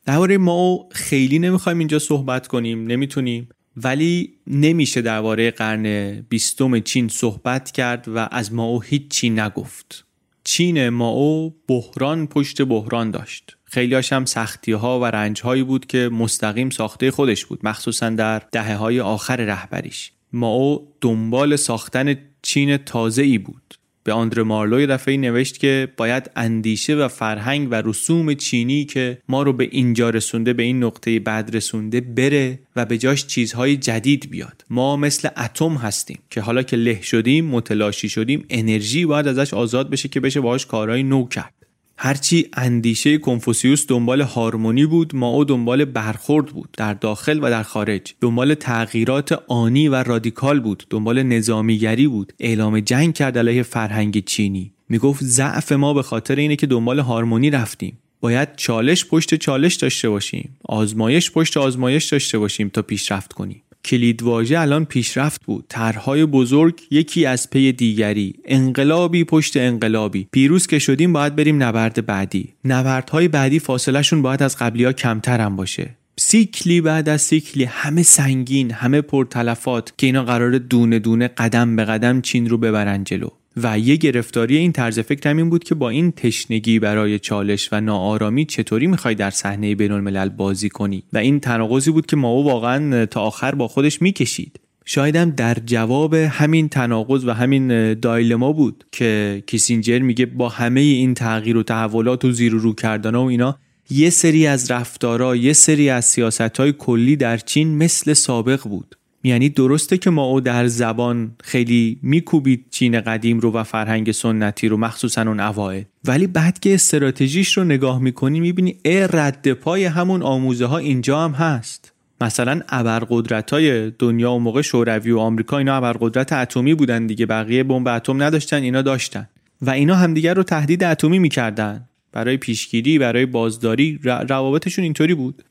درباره ماو خیلی نمی‌خوایم اینجا صحبت کنیم نمی‌تونیم. ولی نمیشه درباره قرن بیستم چین صحبت کرد و از ماو هیچی نگفت. چین ماو بحران پشت بحران داشت. خیلی هم سختی ها و رنج هایی بود که مستقیم ساخته خودش بود مخصوصا در دهه های آخر رهبریش. ماو دنبال ساختن چین تازه ای بود. به آندر مارلو دفعه نوشت که باید اندیشه و فرهنگ و رسوم چینی که ما رو به اینجا رسونده به این نقطه بعد رسونده بره و به جاش چیزهای جدید بیاد. ما مثل اتم هستیم که حالا که له شدیم متلاشی شدیم انرژی باید ازش آزاد بشه که بشه باهاش کارهای نو کرد. هرچی اندیشه کنفوسیوس دنبال هارمونی بود ما او دنبال برخورد بود در داخل و در خارج. دنبال تغییرات آنی و رادیکال بود دنبال نظامیگری بود. اعلام جنگ کرد علیه فرهنگ چینی. می‌گفت ضعف ما به خاطر اینه که دنبال هارمونی رفتیم. باید چالش پشت چالش داشته باشیم. آزمایش پشت آزمایش داشته باشیم تا پیشرفت کنیم. کلیدواژه الان پیشرفت بود. طرحهای بزرگ یکی از پی دیگری. انقلابی پشت انقلابی. پیروز که شدیم باید بریم نبرد بعدی. نبردهای بعدی فاصلهشون باید از قبلی ها کمتر هم باشه. سیکلی بعد از سیکلی همه سنگین همه پرتلفات که اینا قرار دونه دونه قدم به قدم چین رو ببرن جلو. و یه گرفتاری این طرز فکر این بود که با این تشنگی برای چالش و ناآرامی چطوری می‌خوای در صحنه بین الملل بازی کنی؟ و این تناقضی بود که ما واقعا تا آخر با خودش می‌کشید. شایدم در جواب همین تناقض و همین دایلما بود که کیسینجر میگه با همه این تغییر و تحولات و زیر و رو کردن و اینا یه سری از رفتارا یه سری از سیاست های کلی در چین مثل سابق بود. یعنی درسته که ما او در زبان خیلی میکوبید چین قدیم رو و فرهنگ سنتی رو مخصوصا اون اوائل ولی بعد که استراتژیش رو نگاه می‌کنی می‌بینی ای رد پای همون آموزه ها اینجا هم هست. مثلا ابرقدرت های دنیا و موقع شوروی و آمریکا اینا ابرقدرت اتمی بودن دیگه بقیه بمب اتم نداشتن اینا داشتن. و اینا همدیگر رو تهدید اتمی می‌کردن. برای پیشگیری برای بازداری روابطشون اینطوری بود.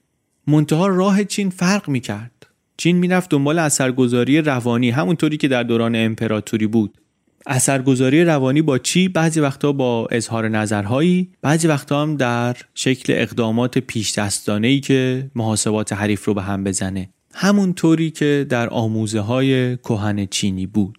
منتها راه چین فرق می‌کرد. چین می‌رفت دنبال اثرگذاری روانی همونطوری که در دوران امپراتوری بود. اثرگذاری روانی با چی؟ بعضی وقتا با اظهار نظرهایی بعضی وقتا هم در شکل اقدامات پیش دستانه ای که محاسبات حریف رو به هم بزنه. همونطوری که در آموزه های کهن چینی بود.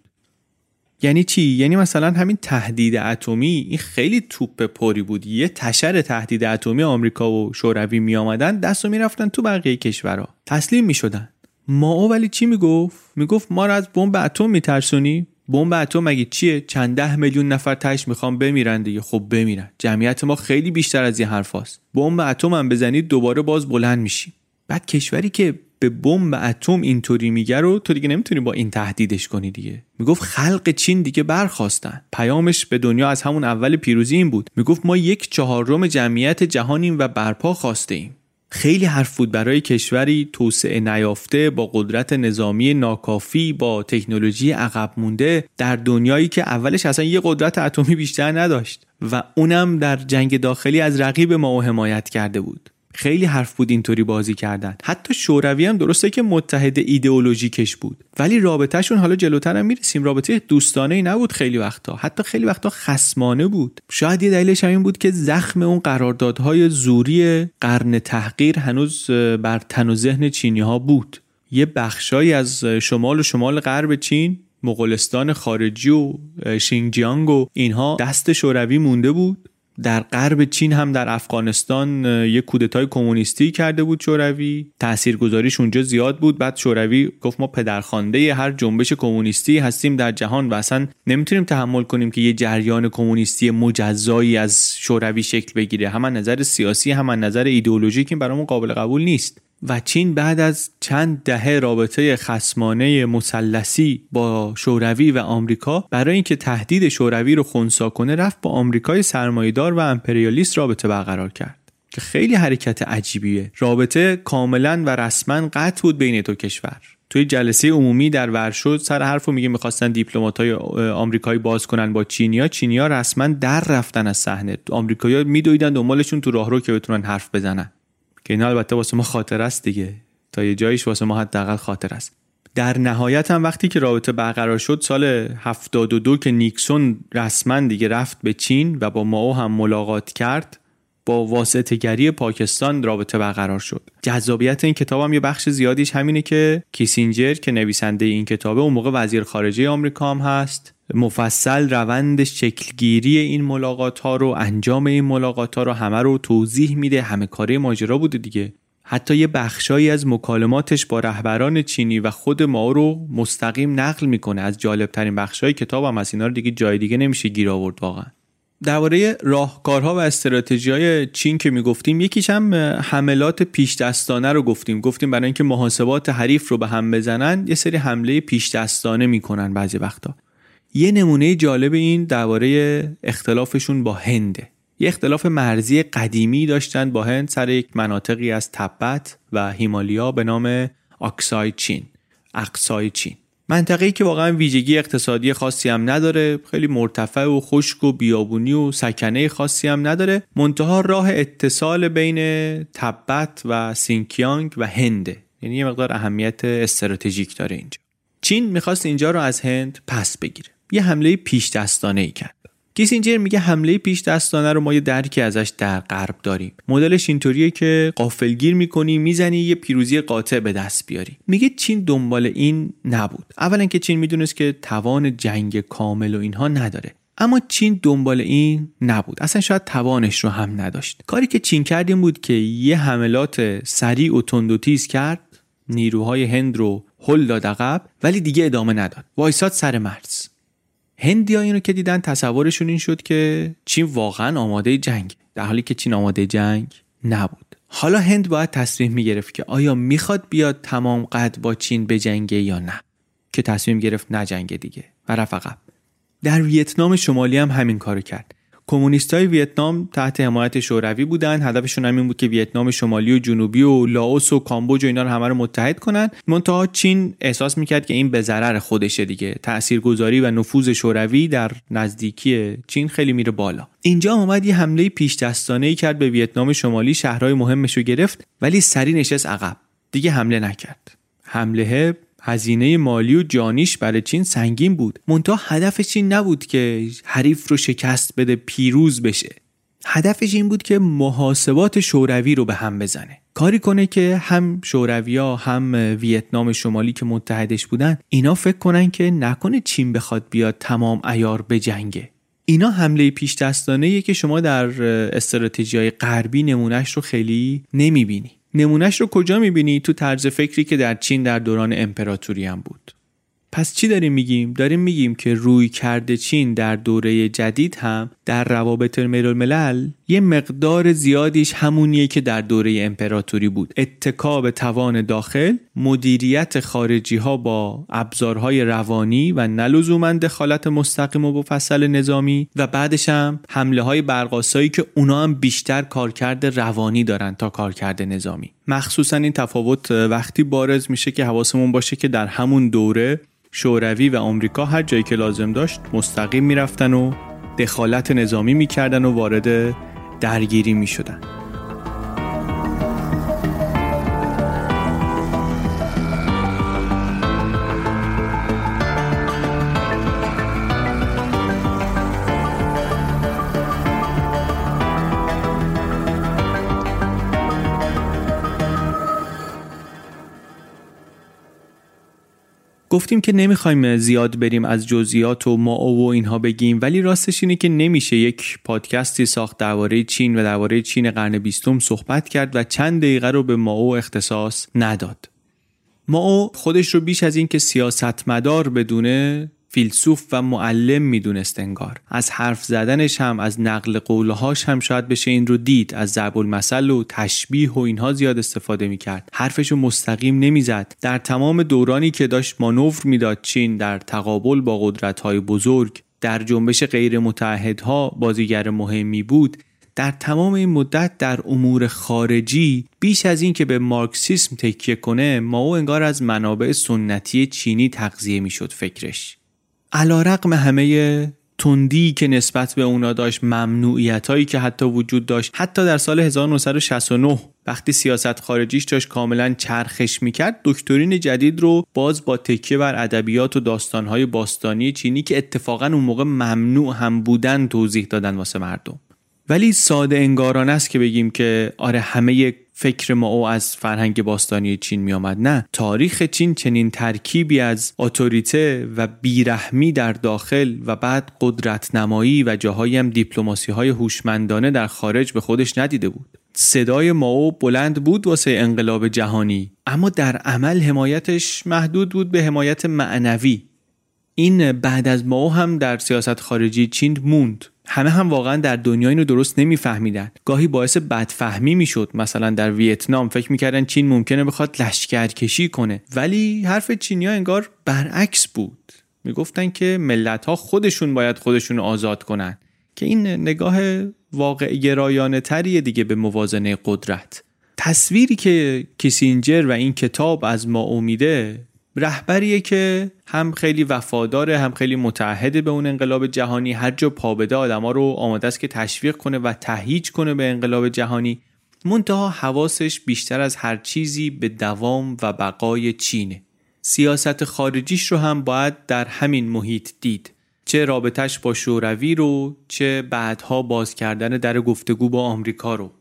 یعنی چی؟ یعنی مثلا همین تهدید اتمی این خیلی توپ پری بود. یه تشر تهدید اتمی آمریکا و شوروی می آمدن دست و می‌رفتن تو بقیه کشورها. تسلیم می شدن ماو ولی چی می‌گفت؟ می‌گفت ما رو از بمب اتم میترسونی؟ بمب اتم مگه چیه؟ چند ده میلیون نفر تش می‌خوام بمیرن دیگه. خب بمیرن. جمعیت ما خیلی بیشتر از این حرفاست بمب اتم هم بزنید دوباره باز بلند میشی. بعد کشوری که به بمب اتم اینطوری میگه رو تو دیگه نمی‌تونی با این تهدیدش کنی دیگه. می‌گفت خلق چین دیگه برخواستن. پیامش به دنیا از همون اول پیروزی این بود. می‌گفت ما یک چهارم جمعیت جهانیم و برپا خواسته ایم. خیلی حرف بود برای کشوری توسعه نیافته با قدرت نظامی ناکافی با تکنولوژی عقب مونده در دنیایی که اولش اصلا یه قدرت اتمی بیشتر نداشت و اونم در جنگ داخلی از رقیب ما حمایت کرده بود. خیلی حرف بود اینطوری بازی کردن. حتی شوروی هم درسته که متحد ایدئولوژیکش بود. ولی رابطهشون حالا جلوتر هم می‌رسیم. رابطه دوستانه ای نبود خیلی وقتا. حتی خیلی وقتا خسمانه بود. شاید یه دلیلش همین بود که زخم اون قراردادهای زوری قرن تحقیر هنوز بر تن و ذهن چینی ها بود. یه بخشایی از شمال و شمال غرب چین مغولستان خارجی و شینجیانگ و اینها دست شوروی مونده بود. در غرب چین هم در افغانستان یک کودتای کمونیستی کرده بود شوروی. تاثیرگذاریش اونجا زیاد بود. بعد شوروی گفت ما پدرخوانده هر جنبش کمونیستی هستیم در جهان و اصلا نمی‌تونیم تحمل کنیم که یه جریان کمونیستی مجزایی از شوروی شکل بگیره. هم نظر سیاسی هم نظر ایدئولوژیک برامون قابل قبول نیست. و چین بعد از چند دهه رابطه خسمانه مثلثی با شوروی و آمریکا برای اینکه تهدید شوروی رو خونسا کنه رفت با آمریکای سرمایهدار و امپریالیست رابطه برقرار کرد که خیلی حرکت عجیبیه. رابطه کاملا و رسما قطع بود بین دو کشور. توی جلسه عمومی در ورشو سر حرفو میگه می‌خواستن دیپلمات‌های آمریکایی باز کنن با چینیا. چینیا رسما در رفتن از صحنه. آمریکایی‌ها میدویدن دنبالشون تو راهرو که بتونن حرف بزنن. که اینا البته واسه ما خاطر است دیگه. تا یه جایش واسه ما حداقل خاطر است. در نهایت هم وقتی که رابطه برقرار شد سال 72 که نیکسون رسما دیگه رفت به چین و با ماو هم ملاقات کرد با واسطه گری پاکستان رابطه برقرار شد. جذابیت این کتاب هم یه بخش زیادیش همینه که کیسینجر که نویسنده این کتابه اون موقع وزیر خارجه آمریکا هم هست. مفصل روند شکلگیری این ملاقات ها رو انجام این ملاقات ها رو همه رو توضیح میده. همه کاره ماجرا بوده دیگه. حتی یه بخشایی از مکالماتش با رهبران چینی و خود ما رو مستقیم نقل می‌کنه. از جالب ترین بخشای کتاب هم از اینا رو دیگه جای دیگه نمیشه گیر آورد واقعا. درباره راهکارها و استراتژی های چین که می‌گفتیم یکیش هم حملات پیش دستانه رو گفتیم. گفتیم برای اینکه محاسبات حریف رو به هم بزنن یه سری حمله پیش دستانه می‌کنن بعضی وقتا. یه نمونه جالب این درباره اختلافشون با هنده یه اختلاف مرزی قدیمی داشتن با هند سر یک مناطقی از تبت و هیمالیا به نام آکسای چین اقسای چین منطقه‌ای که واقعا ویژگی اقتصادی خاصی هم نداره خیلی مرتفع و خشک و بیابونی و سکنه خاصی هم نداره. منتها راه اتصال بین تبت و سینکیانگ و هنده یعنی یه مقدار اهمیت استراتژیک داره اینجا. چین می‌خواست اینجا رو از هند پس بگیره. یه حمله پیش‌دستانه ای کرد. کیسینجر میگه حمله پیش دستانه رو ما یه درکی ازش در غرب داریم. مدلش اینطوریه که غافلگیر می‌کنی می‌زنی یه پیروزی قاطع به دست بیاری. میگه چین دنبال این نبود. اولا که چین می‌دونست که توان جنگ کامل و اینها نداره. اما چین دنبال این نبود. اصلا شاید توانش رو هم نداشت. کاری که چین کرد این بود که یه حملات سریع و تند و تیز کرد. نیروهای هند رو هل داد عقب ولی دیگه ادامه نداد. وایساد سر مرز. هندیا اینو که دیدن تصورشون این شد که چین واقعا آماده جنگ. در حالی که چین آماده جنگ نبود. حالا هند باید تصمیم می‌گرفت که آیا می‌خواد بیاد تمام قد با چین به جنگه یا نه. که تصمیم گرفت نه جنگ دیگه. و رفت در ویتنام شمالی هم همین کارو کرد. های ویتنام تحت حمایت شوروی بودن. هدفشون همین بود که ویتنام شمالی و جنوبی و لاوس و کامبوج و اینا رو همه رو متحد کنن. منتها چین احساس می‌کرد که این به ضرر خودشه دیگه. تاثیرگذاری و نفوذ شوروی در نزدیکی چین خیلی میره بالا. اینجا اومد یه حمله پیش دستانه ای کرد به ویتنام شمالی. شهرهای مهمش رو گرفت ولی سری نشست عقب. دیگه حمله نکرد. حمله هزینه مالی و جانیش برای چین سنگین بود. منتها هدف چین نبود که حریف رو شکست بده پیروز بشه. هدفش این بود که محاسبات شوروی رو به هم بزنه. کاری کنه که هم شورویا هم ویتنام شمالی که متحدش بودن اینا فکر کنن که نکنه چین بخواد بیاد تمام ایار به جنگه اینا حمله پیش دستانه که شما در استراتژی های غربی نمونهش رو خیلی نمی‌بینی. نمونهش رو کجا می‌بینی؟ تو طرز فکری که در چین در دوران امپراتوری هم بود. پس چی داریم میگیم؟ داریم میگیم که روی کرده چین در دوره جدید هم در روابط الملل یه مقدار زیادیش همونیه که در دوره امپراتوری بود. اتکا به توان داخل مدیریت خارجی ها با ابزارهای روانی و نلزوما دخالت مستقیم و مفصل نظامی و بعدش هم حمله های برقاسایی که اونا هم بیشتر کارکرد روانی دارن تا کارکرد نظامی. مخصوصا این تفاوت وقتی بارز میشه که حواسمون باشه که در همون دوره شوروی و آمریکا هر جایی که لازم داشت مستقیم می‌رفتن و دخالت نظامی می‌کردن و وارد درگیری می‌شدن. گفتیم که نمی‌خوایم زیاد بریم از جزئیات و ما و اینها بگیم ولی راستش اینه که نمیشه یک پادکستی ساخت درباره چین و درباره چین قرن بیستم صحبت کرد و چند دقیقه رو به ماو اختصاص نداد. ماو خودش رو بیش از این که سیاستمدار بدونه فیلسوف و معلم می‌دونست انگار. از حرف زدنش هم از نقل قولهاش هم شاید بشه این رو دید. از ضرب المثل و تشبیه و اینها زیاد استفاده می‌کرد. حرفش رو مستقیم نمی‌زد. در تمام دورانی که داشت مانور می‌داد چین در تقابل با قدرت های بزرگ در جنبش غیر متحدها بازیگر مهمی بود. در تمام این مدت در امور خارجی بیش از این که به مارکسیسم تکیه کنه ما او انگار از منابع سنتی چینی تغذیه می‌شد فکرش. علا رقم همه تندی که نسبت به اونا داشت ممنوعیت هایی که حتی وجود داشت. حتی در سال 1969 وقتی سیاست خارجیش داشت کاملا چرخش می‌کرد دکترین جدید رو باز با تکیه بر ادبیات و داستانهای باستانی چینی که اتفاقا اون موقع ممنوع هم بودن توضیح دادن واسه مردم. ولی ساده انگاران است که بگیم که آره همه فکر ما او از فرهنگ باستانی چین می آمد نه تاریخ چین چنین ترکیبی از اتوریته و بیرحمی در داخل و بعد قدرت نمایی و جاهایی هم دیپلماسی های هوشمندانه در خارج به خودش ندیده بود. صدای ماو بلند بود واسه انقلاب جهانی اما در عمل حمایتش محدود بود به حمایت معنوی. این بعد از ماو هم در سیاست خارجی چین موند. همه هم واقعا در دنیا اینو درست نمیفهمیدن. گاهی باعث بدفهمی می‌شد. مثلا در ویتنام فکر می‌کردن چین ممکنه بخواد لشکرکشی کنه. ولی حرف چینیا انگار برعکس بود. می‌گفتن که ملت ها خودشون باید خودشون آزاد کنن. که این نگاه واقع گرایانه تریه دیگه به موازنه قدرت. تصویری که کیسینجر و این کتاب از ما امیده رهبریه که هم خیلی وفاداره هم خیلی متحد به اون انقلاب جهانی. هر جا پا بده آدما رو آماده است که تشویق کنه و تهیج کنه به انقلاب جهانی. منتها حواسش بیشتر از هر چیزی به دوام و بقای چینه. سیاست خارجیش رو هم باید در همین محیط دید. چه رابطش با شوروی رو چه بعدها باز کردن در گفتگو با آمریکا رو.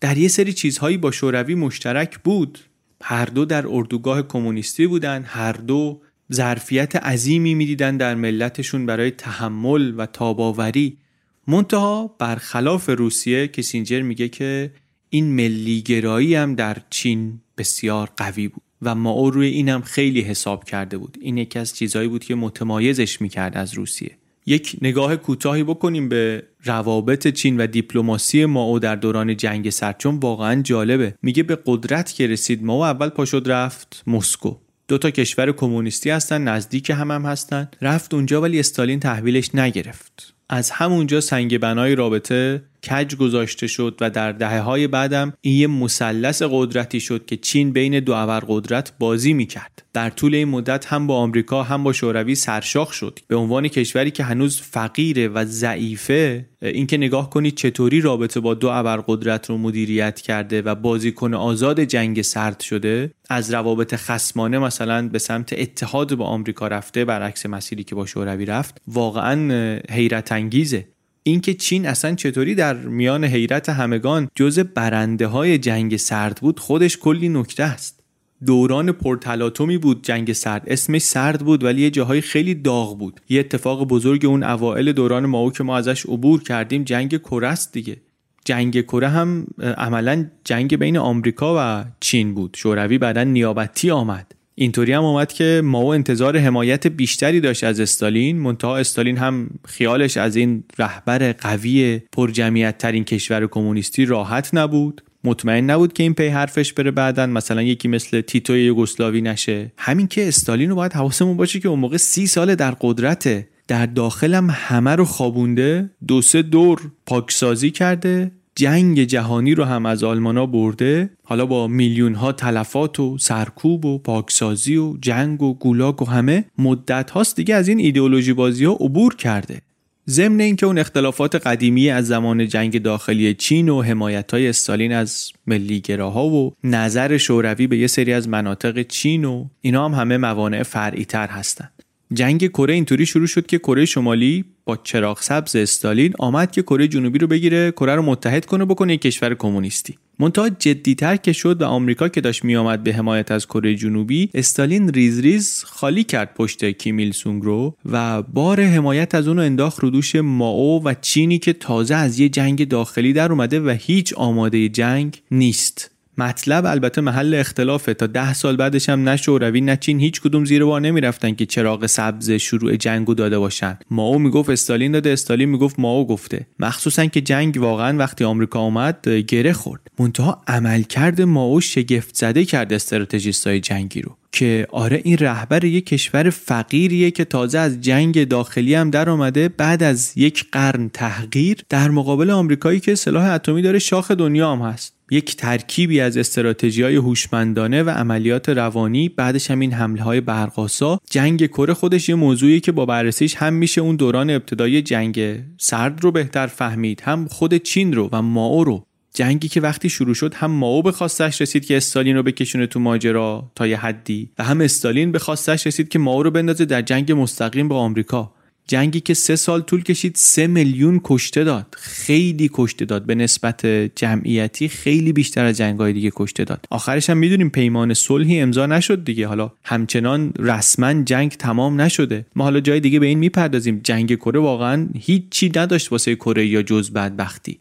در یه سری چیزهایی با شوروی مشترک بود. هر دو در اردوگاه کمونیستی بودن هر دو ظرفیت عظیمی می‌دیدن در ملتشون برای تحمل و تاباوری. منتها برخلاف روسیه کسینجر میگه که این ملیگرایی هم در چین بسیار قوی بود و ما روی اینم خیلی حساب کرده بود. این یکی از چیزهایی بود که متمایزش می‌کرد از روسیه. یک نگاه کوتاهی بکنیم به روابط چین و دیپلماسی ماو در دوران جنگ سرد چون واقعا جالبه. میگه به قدرت که رسید ماو اول پاشد رفت مسکو. دو تا کشور کمونیستی هستن نزدیک هم هم هستن. رفت اونجا ولی استالین تحویلش نگرفت. از همونجا سنگ بنای رابطه کج گذاشته شد و در دهه های بعدم این یه مثلث قدرتی شد که چین بین دو قدرت بازی می‌کرد. در طول این مدت هم با آمریکا هم با شوروی سرشاخ شد. به عنوان کشوری که هنوز فقیره و ضعیفه اینکه نگاه کنید چطوری رابطه با دو ابرقدرت رو مدیریت کرده و بازیکن آزاد جنگ سرد شده از روابط خسمانه مثلا به سمت اتحاد با آمریکا رفته برعکس مسیری که با شوروی رفت واقعا حیرت انگیزه. اینکه چین اصلا چطوری در میان حیرت همگان جز برنده های جنگ سرد بود خودش کلی نکته است. دوران پرتلاتومی بود جنگ سرد. اسمش سرد بود ولی یه جاهای خیلی داغ بود. یه اتفاق بزرگ اون اوائل دوران ماو که ما ازش عبور کردیم جنگ کره است دیگه. جنگ کره هم عملا جنگ بین آمریکا و چین بود. شوروی بعدا نیابتی آمد. اینطوری هم اومد که ماو انتظار حمایت بیشتری داشت از استالین. منتها استالین هم خیالش از این رهبر قوی پرجمعیت ترین کشور کمونیستی راحت نبود. مطمئن نبود که این پی حرفش بره بعدا. مثلا یکی مثل تیتو یوگسلاوی نشه. همین که استالین رو باید حواسمون باشه که اون موقع سی سال در قدرته در داخلم همه رو خوابونده دو سه دور پاکسازی کرده. جنگ جهانی رو هم از آلمانا برده. حالا با میلیون ها تلفات و سرکوب و پاکسازی و جنگ و گولاگ و همه مدت هاست دیگه از این ایدئولوژی بازی ها عبور کرده. ضمن اینکه اون اختلافات قدیمی از زمان جنگ داخلی چین و حمایت های استالین از ملیگراها و نظر شوروی به یه سری از مناطق چین و اینا هم همه موانع فرعی تر هستند جنگ کره اینطوری شروع شد که کره شمالی با چراغ سبز استالین آمد که کره جنوبی رو بگیره کره رو متحد کنه بکنه یک کشور کمونیستی. منتها جدیتر که شد و آمریکا که داشت میآمد به حمایت از کره جنوبی استالین ریز ریز خالی کرد پشت کیم ایل سونگ رو و بار حمایت از اون رو انداخت رو دوش ماو و چینی که تازه از یه جنگ داخلی در اومده و هیچ آماده جنگ نیست. مطلب البته محل اختلافه. تا ده سال بعدش هم نه شوروی نه چین هیچ کدوم زیر بار نمی‌رفتن که چراغ سبز شروع جنگو داده باشن. ماو می‌گفت استالین داده استالین می‌گفت ماو گفته. مخصوصا که جنگ واقعا وقتی آمریکا اومد گره خورد. منتها عملکرد ماو شگفت زده کرد استراتژیستای جنگی رو. که آره این رهبر یک کشور فقیریه که تازه از جنگ داخلی هم در آمده بعد از یک قرن تحقیر در مقابل آمریکایی که سلاح اتمی داره شاخ دنیا هم هست. یک ترکیبی از استراتژی های هوشمندانه و عملیات روانی بعدش هم این حمله های برقاسا جنگ کره خودش یه موضوعی که با بررسیش هم میشه اون دوران ابتدای جنگ سرد رو بهتر فهمید هم خود چین رو و ماو رو. جنگی که وقتی شروع شد هم ماو به خواستش رسید که استالین رو بکشونه تو ماجرا تا یه حدی و هم استالین به خواستش رسید که ماو رو بندازه در جنگ مستقیم با آمریکا. جنگی که سه سال طول کشید سه میلیون کشته داد. خیلی کشته داد. به نسبت جمعیتی خیلی بیشتر از جنگهای دیگه کشته داد. آخرش هم می‌دونیم پیمان صلحی امضا نشد دیگه. حالا همچنان رسما جنگ تمام نشده. ما حالا جای دیگه به این می‌پردازیم. جنگ کره واقعا هیچی نداشت واسه کره یا جز بدبختی.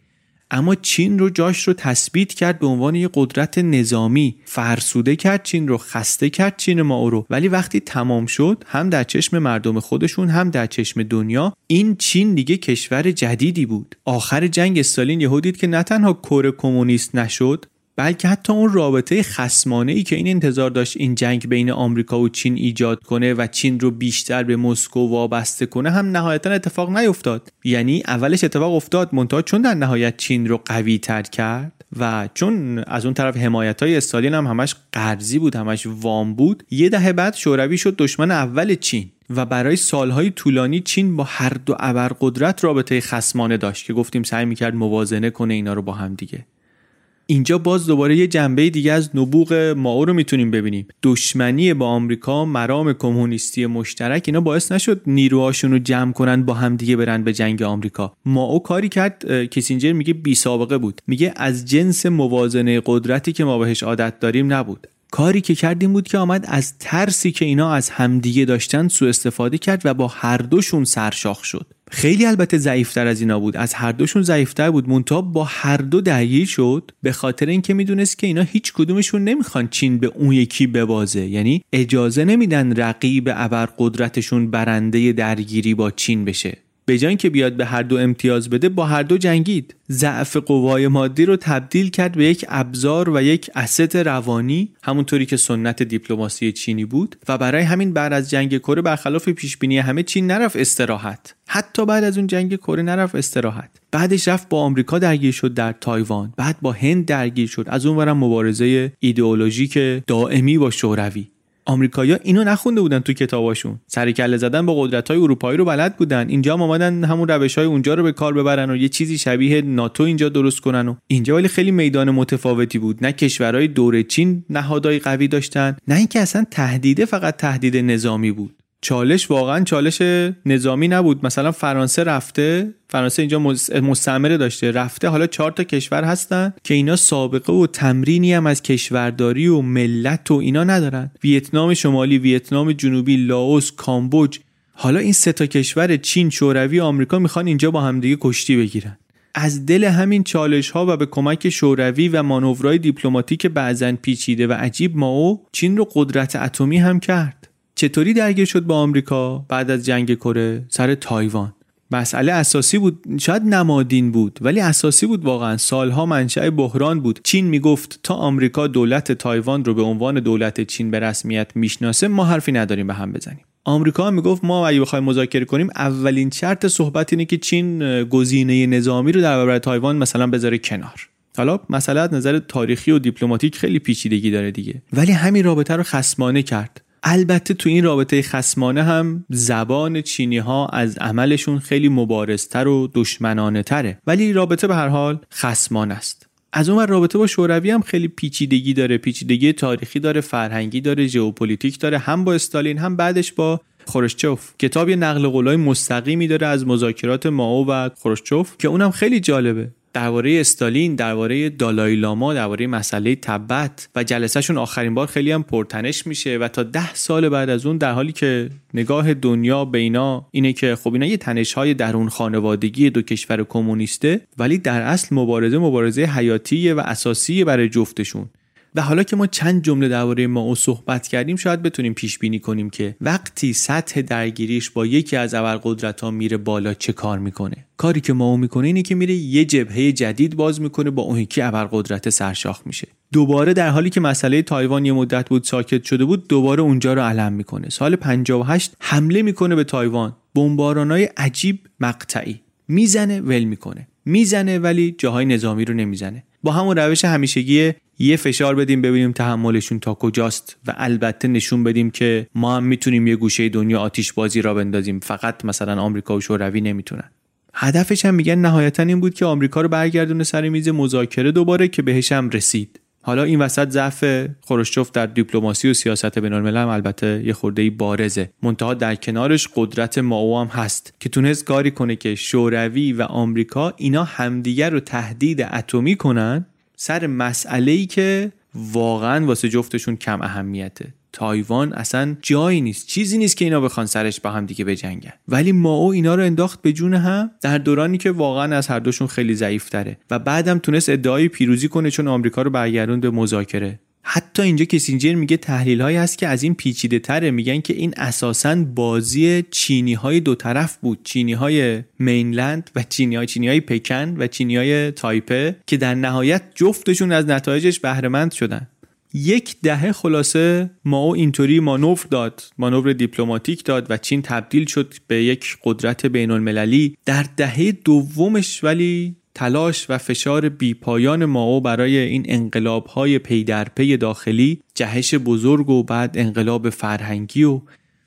اما چین رو جاش رو تثبیت کرد به عنوان یه قدرت نظامی. فرسوده کرد چین رو خسته کرد چین ما رو. ولی وقتی تمام شد هم در چشم مردم خودشون هم در چشم دنیا این چین دیگه کشور جدیدی بود. آخر جنگ استالین یهو دید که نه تنها کره کمونیست نشد بلکه حتی اون رابطه خسمانه ای که این انتظار داشت این جنگ بین آمریکا و چین ایجاد کنه و چین رو بیشتر به مسکو وابسته کنه هم نهایتا اتفاق نیفتاد. یعنی اولش اتفاق افتاد منتها چون در نهایت چین رو قوی تر کرد و چون از اون طرف حمایت های استالین هم همش قرضی بود همش وام بود یه دهه بعد شوروی شد دشمن اول چین و برای سالهای طولانی چین با هر دو ابرقدرت رابطه خسمانه داشت که گفتیم سعی می‌کرد موازنه کنه اینا رو با هم دیگه. اینجا باز دوباره یه جنبه دیگه از نبوغ ماو رو می‌تونیم ببینیم. دشمنی با آمریکا مرام کمونیستی مشترک اینا باعث نشد نیروهاشون رو جمع کنن با هم دیگه برن به جنگ آمریکا. ماو کاری کرد کیسینجر میگه بی سابقه بود. میگه از جنس موازنه قدرتی که ما بهش عادت داریم نبود. کاری که کردیم بود که آمد از ترسی که اینا از همدیگه داشتن سوء استفاده کرد و با هر دوشون سرشاخ شد. خیلی البته ضعیفتر از اینا بود. از هر دوشون ضعیفتر بود. مونتا با هر دو درگیر شد به خاطر اینکه می‌دونست که اینا هیچ کدومشون نمی‌خوان چین به اون یکی ببازه. یعنی اجازه نمیدن رقیب ابر قدرتشون برنده درگیری با چین بشه. به جای که بیاد به هر دو امتیاز بده با هر دو جنگید. ضعف قوای مادی رو تبدیل کرد به یک ابزار و یک اسست روانی همونطوری که سنت دیپلماسی چینی بود. و برای همین بعد از جنگ کره برخلاف پیش بینی همه چین نرفت استراحت. حتی بعد از اون جنگ کره نرفت استراحت. بعدش رفت با آمریکا درگیر شد در تایوان. بعد با هند درگیر شد. از اونورم مبارزه ایدئولوژیک دائمی با شوروی. آمریکایی‌ها اینو نخونده بودن تو کتاباشون. سر کله زدن با قدرت‌های اروپایی رو بلد بودن. اینجا هم آمدن همون روش‌های اونجا رو به کار ببرن و یه چیزی شبیه ناتو اینجا درست کنن و اینجا. ولی خیلی میدان متفاوتی بود. نه کشورهای دور چین نهادهای قوی داشتن نه اینکه اصلا تهدیده فقط تهدید نظامی بود. چالش واقعا چالش نظامی نبود. مثلا فرانسه رفته فرانسه اینجا مستعمره داشته رفته حالا چهار تا کشور هستن که اینا سابقه و تمرینی هم از کشورداری و ملت و اینا ندارن. ویتنام شمالی ویتنام جنوبی لاوس کامبوج. حالا این سه تا کشور چین شوروی آمریکا می‌خوان اینجا با همدیگه کشتی بگیرن. از دل همین چالش ها و به کمک شوروی و مانورهای دیپلماتیک بعضاً پیچیده و عجیب ماو چین رو قدرت اتمی هم کرد. چطوری درگیر شد با آمریکا بعد از جنگ کره سر تایوان؟ مسئله اساسی بود شاید نمادین بود ولی اساسی بود واقعا. سالها منشأ بحران بود. چین می‌گفت تا آمریکا دولت تایوان رو به عنوان دولت چین به رسمیت می‌شناسه ما حرفی نداریم به هم بزنیم. آمریکا می‌گفت ما اگه بخوایم مذاکره کنیم اولین شرط صحبت اینه که چین گزینه نظامی رو در برابر تایوان مثلا بذاره کنار. حالا مسئله از نظر تاریخی و دیپلماتیک خیلی پیچیدگی داره دیگه. ولی همین رابطه رو خسمانه کرد. البته تو این رابطه خسمانه هم زبان چینی ها از عملشون خیلی مبارزتر و دشمنانه تره ولی رابطه به هر حال خسمان است. از اون رابطه با شوروی هم خیلی پیچیدگی داره. پیچیدگی تاریخی داره فرهنگی داره ژئوپلیتیک داره. هم با استالین هم بعدش با خروشچوف. کتاب یه نقل قولای مستقیمی داره از مذاکرات مائو و خروشچوف که اونم خیلی جالبه. درباره استالین درباره دالای لاما درباره مسئله تبت و جلسهشون آخرین بار خیلی هم پرتنش میشه و تا ده سال بعد از اون در حالی که نگاه دنیا به اینا اینه که خب اینا یه تنش های درون خانوادگی دو کشور کمونیسته ولی در اصل مبارزه مبارزه حیاتیه و اساسی برای جفتشون. و حالا که ما چند جمله درباره ما صحبت کردیم شاید بتونیم پیش بینی کنیم که وقتی سطح درگیریش با یکی از ابرقدرت ها میره بالا چه کار می‌کنه؟ کاری که ما می‌کنه اینه که میره یه جبهه جدید باز می‌کنه با اون یکی ابرقدرت سرشاخ میشه. دوباره در حالی که مسئله تایوان یه مدت بود ساکت شده بود دوباره اونجا رو علم می‌کنه. سال 58 حمله می‌کنه به تایوان. بمبارانای عجیب مقطعی. می‌زنه ول می‌کنه. می‌زنه ولی جاهای نظامی رو نمی‌زنه. با همون روش همیشگی یه فشار بدیم ببینیم تحملشون تا کجاست و البته نشون بدیم که ما هم می‌تونیم یه گوشه دنیا آتیش بازی را بندازیم. فقط مثلا آمریکا و شوروی نمی‌تونن. هدفش هم میگن نهایتا این بود که آمریکا رو برگردونه سر میز مذاکره دوباره که بهش هم رسید. حالا این وسط ضعف خروشچوف در دیپلماسی و سیاست بین الملل هم البته یه خورده بارزه. منتها در کنارش قدرت ماو هم هست که تونست کاری کنه که شوروی و آمریکا اینا همدیگر رو تهدید اتمی کنن سر مسئله ای که واقعا واسه جفتشون کم اهمیته. تایوان اصلا جایی نیست چیزی نیست که اینا بخوان سرش با هم دیگه بجنگن. ولی ماو اینا رو انداخت به جون هم در دورانی که واقعا از هر دوشون خیلی ضعیف تره و بعدم تونست ادعای پیروزی کنه چون آمریکا رو برگردون به مذاکره. حتی اینجا کسینجر میگه تحلیل هایی هست که از این پیچیده تره میگن که این اساسا بازی چینی های دو طرف بود چینی های مینلند و چینی های چینی های پکن و چینی های تایپه که در نهایت جفتشون از نتایجش بهرهمند شدن. یک دهه خلاصه مائو اینطوری مانور داد مانور دیپلماتیک داد و چین تبدیل شد به یک قدرت بین المللی در دهه دومش ولی تلاش و فشار بی‌پایان مائو برای این انقلاب های پی در پی داخلی جهش بزرگ و بعد انقلاب فرهنگی و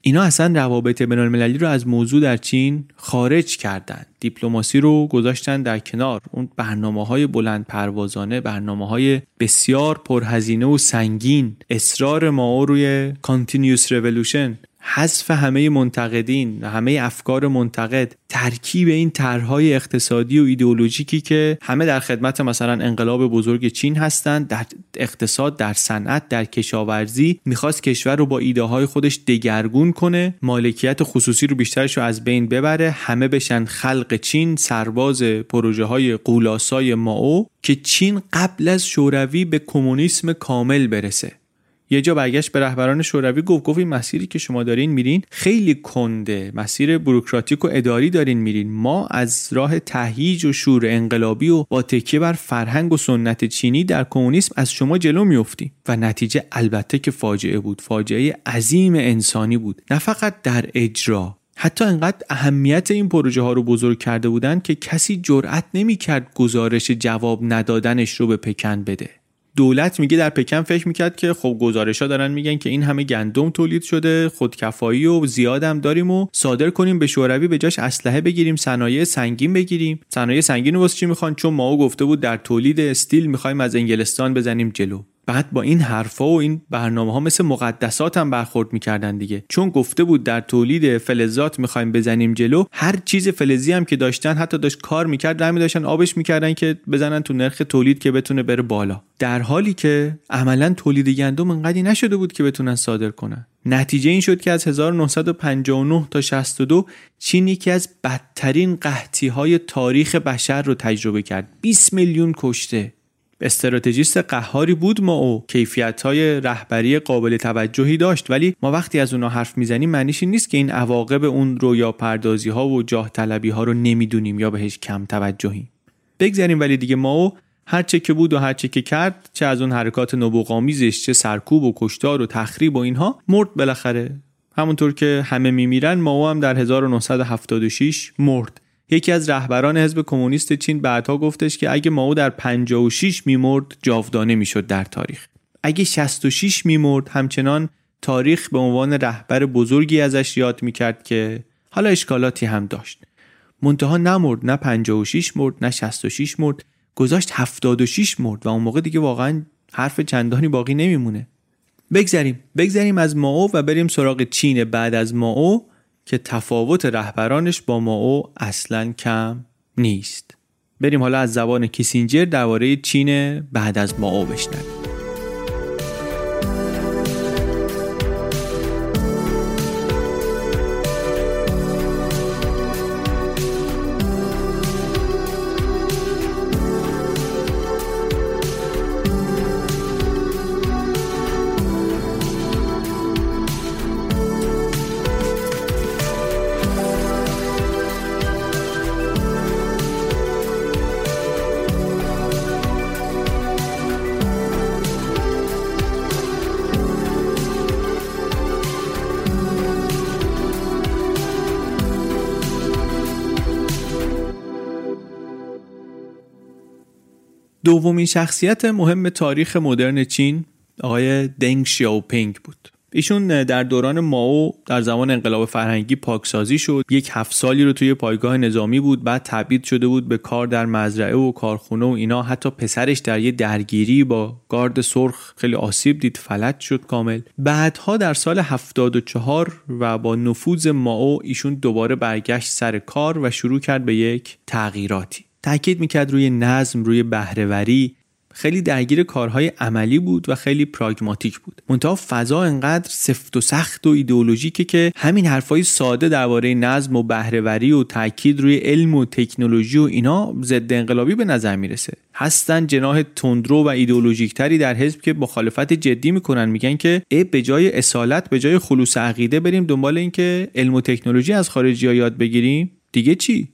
اینا اصلا روابط بین المللی رو از موضوع در چین خارج کردند دیپلماسی رو گذاشتن در کنار. اون برنامه های بلند پروازانه برنامه های بسیار پرهزینه و سنگین. اصرار مائو روی continuous revolution حذف همه منتقدین همه افکار منتقد ترکیب این طرحهای اقتصادی و ایدئولوژیکی که همه در خدمت مثلا انقلاب بزرگ چین هستند در اقتصاد در صنعت در کشاورزی می‌خواست کشور رو با ایده های خودش دگرگون کنه مالکیت خصوصی رو بیشترش رو از بین ببره همه بشن خلق چین سرباز پروژه های قولاسای ماو که چین قبل از شوروی به کمونیسم کامل برسه. یه جا برگشت به رهبران شوروی گفت گفت این مسیری که شما دارین میرین خیلی کنده. مسیر بروکراتیک و اداری دارین میرین. ما از راه تهییج و شور انقلابی و با تکیه بر فرهنگ و سنت چینی در کمونیسم از شما جلو میافتیم و نتیجه البته که فاجعه بود. فاجعه عظیم انسانی بود. نه فقط در اجرا. حتی انقدر اهمیت این پروژه ها رو بزرگ کرده بودند که کسی جرأت نمی‌کرد گزارش جواب ندادنش رو به پکن بده. دولت میگه در پکن فکر می‌کرد که خب گزارش ها دارن میگن که این همه گندم تولید شده خودکفایی و زیادم داریم و صادر کنیم به شوروی به جاش اسلحه بگیریم صنایع سنگین بگیریم. صنایع سنگین واسه چی می‌خوان؟ چون ما گفته بود در تولید استیل می‌خوایم از انگلستان بزنیم جلو. بعد با این حرفا و این برنامه ها مثل مقدسات هم برخورد می‌کردن دیگه. چون گفته بود در تولید فلزات می‌خوایم بزنیم جلو هر چیز فلزی هم که داشتن حتی داشت کار می‌کرد رمی داشتن آبش می‌کردن که بزنن تو نرخ تولید که بتونه بره بالا. در حالی که عملا تولید گندم انقدی نشده بود که بتونن صادر کنن. نتیجه این شد که از 1959 تا 62 چین یکی از بدترین قحطی های تاریخ بشر رو تجربه کرد. 20 میلیون کشته. استراتژیست قهاری بود ما او. کیفیت های رهبری قابل توجهی داشت ولی ما وقتی از اونها حرف می‌زنیم معنیش این نیست که این عواقب اون رویا پردازی ها و جاه طلبی ها رو نمی‌دونیم یا بهش کم توجهی. بگذاریم ولی دیگه ما او هر چه که بود و هر چه که کرد چه از اون حرکات نبوغامیزش چه سرکوب و کشتار و تخریب و اینها مرد بالاخره. همونطور که همه میمیرن ما هم در 1976 مرد. یکی از رهبران حزب کمونیست چین بعدها گفتش که اگه ماو در 56 میمرد جاودانه می‌شد در تاریخ. اگه 66 میمرد همچنان تاریخ به عنوان رهبر بزرگی ازش یاد می‌کرد که حالا اشکالاتی هم داشت. منتها نمرد نه 56 مرد نه 66 مرد گذاشت 76 مرد و اون موقع دیگه واقعا حرف چندانی باقی نمیمونه. بگذریم بگذریم از ماو و بریم سراغ چین بعد از ماو که تفاوت رهبرانش با ماو اصلا کم نیست. بریم حالا از زبان کیسینجر درباره چین بعد از ماو بشنویم. دومین شخصیت مهم تاریخ مدرن چین آقای دنگ شیاوپینگ بود. ایشون در دوران ماو در زمان انقلاب فرهنگی پاکسازی شد. یک هفت سالی رو توی پایگاه نظامی بود بعد تبعید شده بود به کار در مزرعه و کارخونه و اینا. حتی پسرش در یه درگیری با گارد سرخ خیلی آسیب دید فلج شد کامل. بعدها در سال 74 و با نفوذ ماو ایشون دوباره برگشت سر کار و شروع کرد به یک تغییراتی. تاکید می‌کرد روی نظم روی بهرهوری. خیلی درگیر کارهای عملی بود و خیلی پراگماتیک بود. منتها فضا انقدر سفت و سخت و ایدئولوژیکه که همین حرفای ساده درباره نظم و بهرهوری و تاکید روی علم و تکنولوژی و اینا ضد انقلابی به نظر می‌رسه. هستن جناه تندرو و ایدئولوژیکتری در حزب که مخالفت جدی می‌کنن. میگن که ای به جای اصالت به جای خلوص عقیده بریم دنبال اینکه علم و تکنولوژی از خارجی ها یاد بگیریم. دیگه چی؟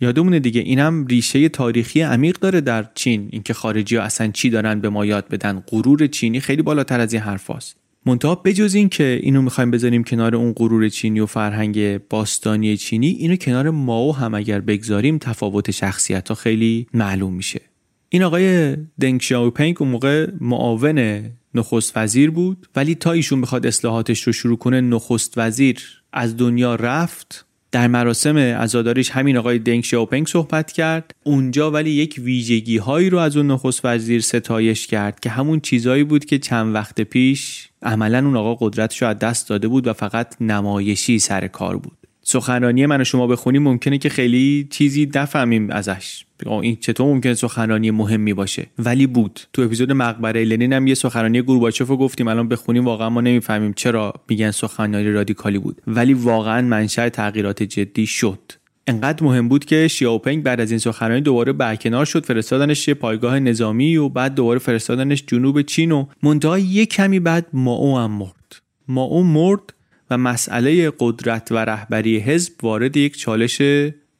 یادمونه دیگه این هم ریشه تاریخی عمیق داره در چین. اینکه خارجی ها اصلا چی دارن به ما یاد بدن. غرور چینی خیلی بالاتر از این حرفاست منتها بجز این که اینو می‌خوایم بذاریم کنار اون غرور چینی و فرهنگ باستانی چینی اینو کنار ماو هم اگر بگذاریم تفاوت شخصیت ها خیلی معلوم میشه. این آقای دنگ شاوپنگ اون موقع معاون نخست وزیر بود ولی تا ایشون بخواد اصلاحاتش رو شروع کنه نخست وزیر از دنیا رفت. در مراسم عزاداریش همین آقای دنگ شاوپنگ صحبت کرد. اونجا ولی یک ویژگی هایی رو از اون نخست وزیر ستایش کرد که همون چیزهایی بود که چند وقت پیش عملا اون آقا قدرتش از دست داده بود و فقط نمایشی سر کار بود. سخنرانی من و شما بخونیم ممکنه که خیلی چیزی نفهمیم ازش. این چطور ممکنه سخنرانی مهمی باشه؟ ولی بود. تو اپیزود مقبره لنین هم یه سخنرانی گورباچوف رو گفتیم الان بخونیم واقعا ما نمی‌فهمیم چرا میگن سخنرانی رادیکالی بود. ولی واقعا منشأ تغییرات جدی شد. انقدر مهم بود که شیاوپنگ بعد از این سخنرانی دوباره برکنار شد فرستادنش یه پایگاه نظامی و بعد دوباره فرستادنش جنوب چین و منتها یه کمی بعد ماو هم مرد. ماو مرد و مسئله قدرت و رهبری حزب وارد یک چالش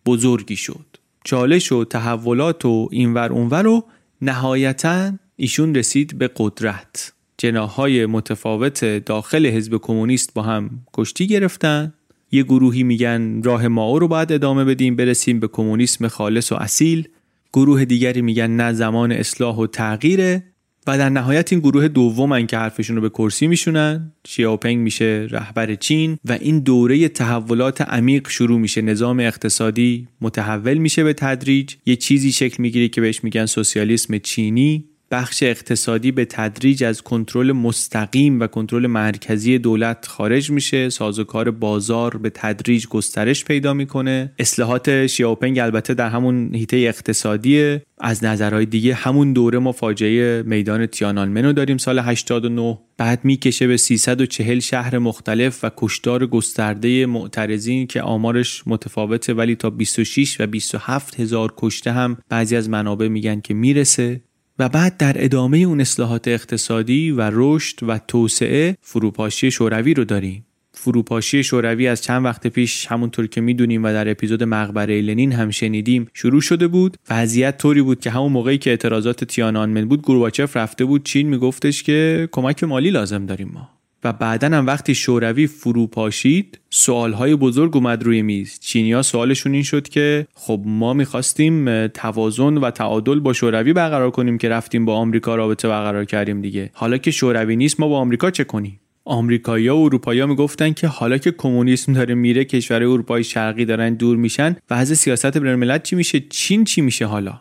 بزرگی شد. چالش و تحولات و اینور اونور و نهایتا ایشون رسید به قدرت. جناهای متفاوت داخل حزب کمونیست با هم کشتی گرفتن. یه گروهی میگن راه ماو رو باید ادامه بدیم برسیم به کمونیسم خالص و اصیل. گروه دیگری میگن نه زمان اصلاح و تغییره. و در نهایت این گروه دومن که حرفشون رو به کرسی میشونن شیاوپنگ میشه رهبر چین و این دوره تحولات عمیق شروع میشه. نظام اقتصادی متحول میشه به تدریج. یه چیزی شکل می‌گیره که بهش میگن سوسیالیسم چینی. بخش اقتصادی به تدریج از کنترل مستقیم و کنترل مرکزی دولت خارج میشه. سازوکار بازار به تدریج گسترش پیدا می‌کنه. اصلاحات شیاوپنگ البته در همون هیته اقتصادی از نظرهای دیگه همون دوره ما فاجعه میدان تیانانمن رو داریم سال 89 بعد می‌کشه به 340 شهر مختلف و کشتار گسترده معترضین که آمارش متفاوته ولی تا 26 و 27 هزار کشته هم بعضی از منابع میگن که می‌رسه. و بعد در ادامه اون اصلاحات اقتصادی و رشد و توسعه فروپاشی شوروی رو داریم. فروپاشی شوروی از چند وقت پیش همونطور که می‌دونیم و در اپیزود مقبره لنین هم شنیدیم شروع شده بود. وضعیت طوری بود که همون موقعی که اعتراضات تیانانمن بود گورباچف رفته بود چین میگفتش که کمک مالی لازم داریم ما. و بعدا هم وقتی شوروی فرو پاشید سوالهای بزرگ اومد روی میز. چینیا سوالشون این شد که خب ما می‌خواستیم توازن و تعادل با شوروی برقرار کنیم که رفتیم با آمریکا رابطه برقرار کردیم دیگه. حالا که شوروی نیست ما با آمریکا چه کنیم؟ آمریکایی‌ها و اروپایی‌ها می‌گفتن که حالا که کمونیسم داره میره کشور اروپای شرقی دارن دور میشن و از سیاست بین چی میشه؟ چین چی میشه حالا؟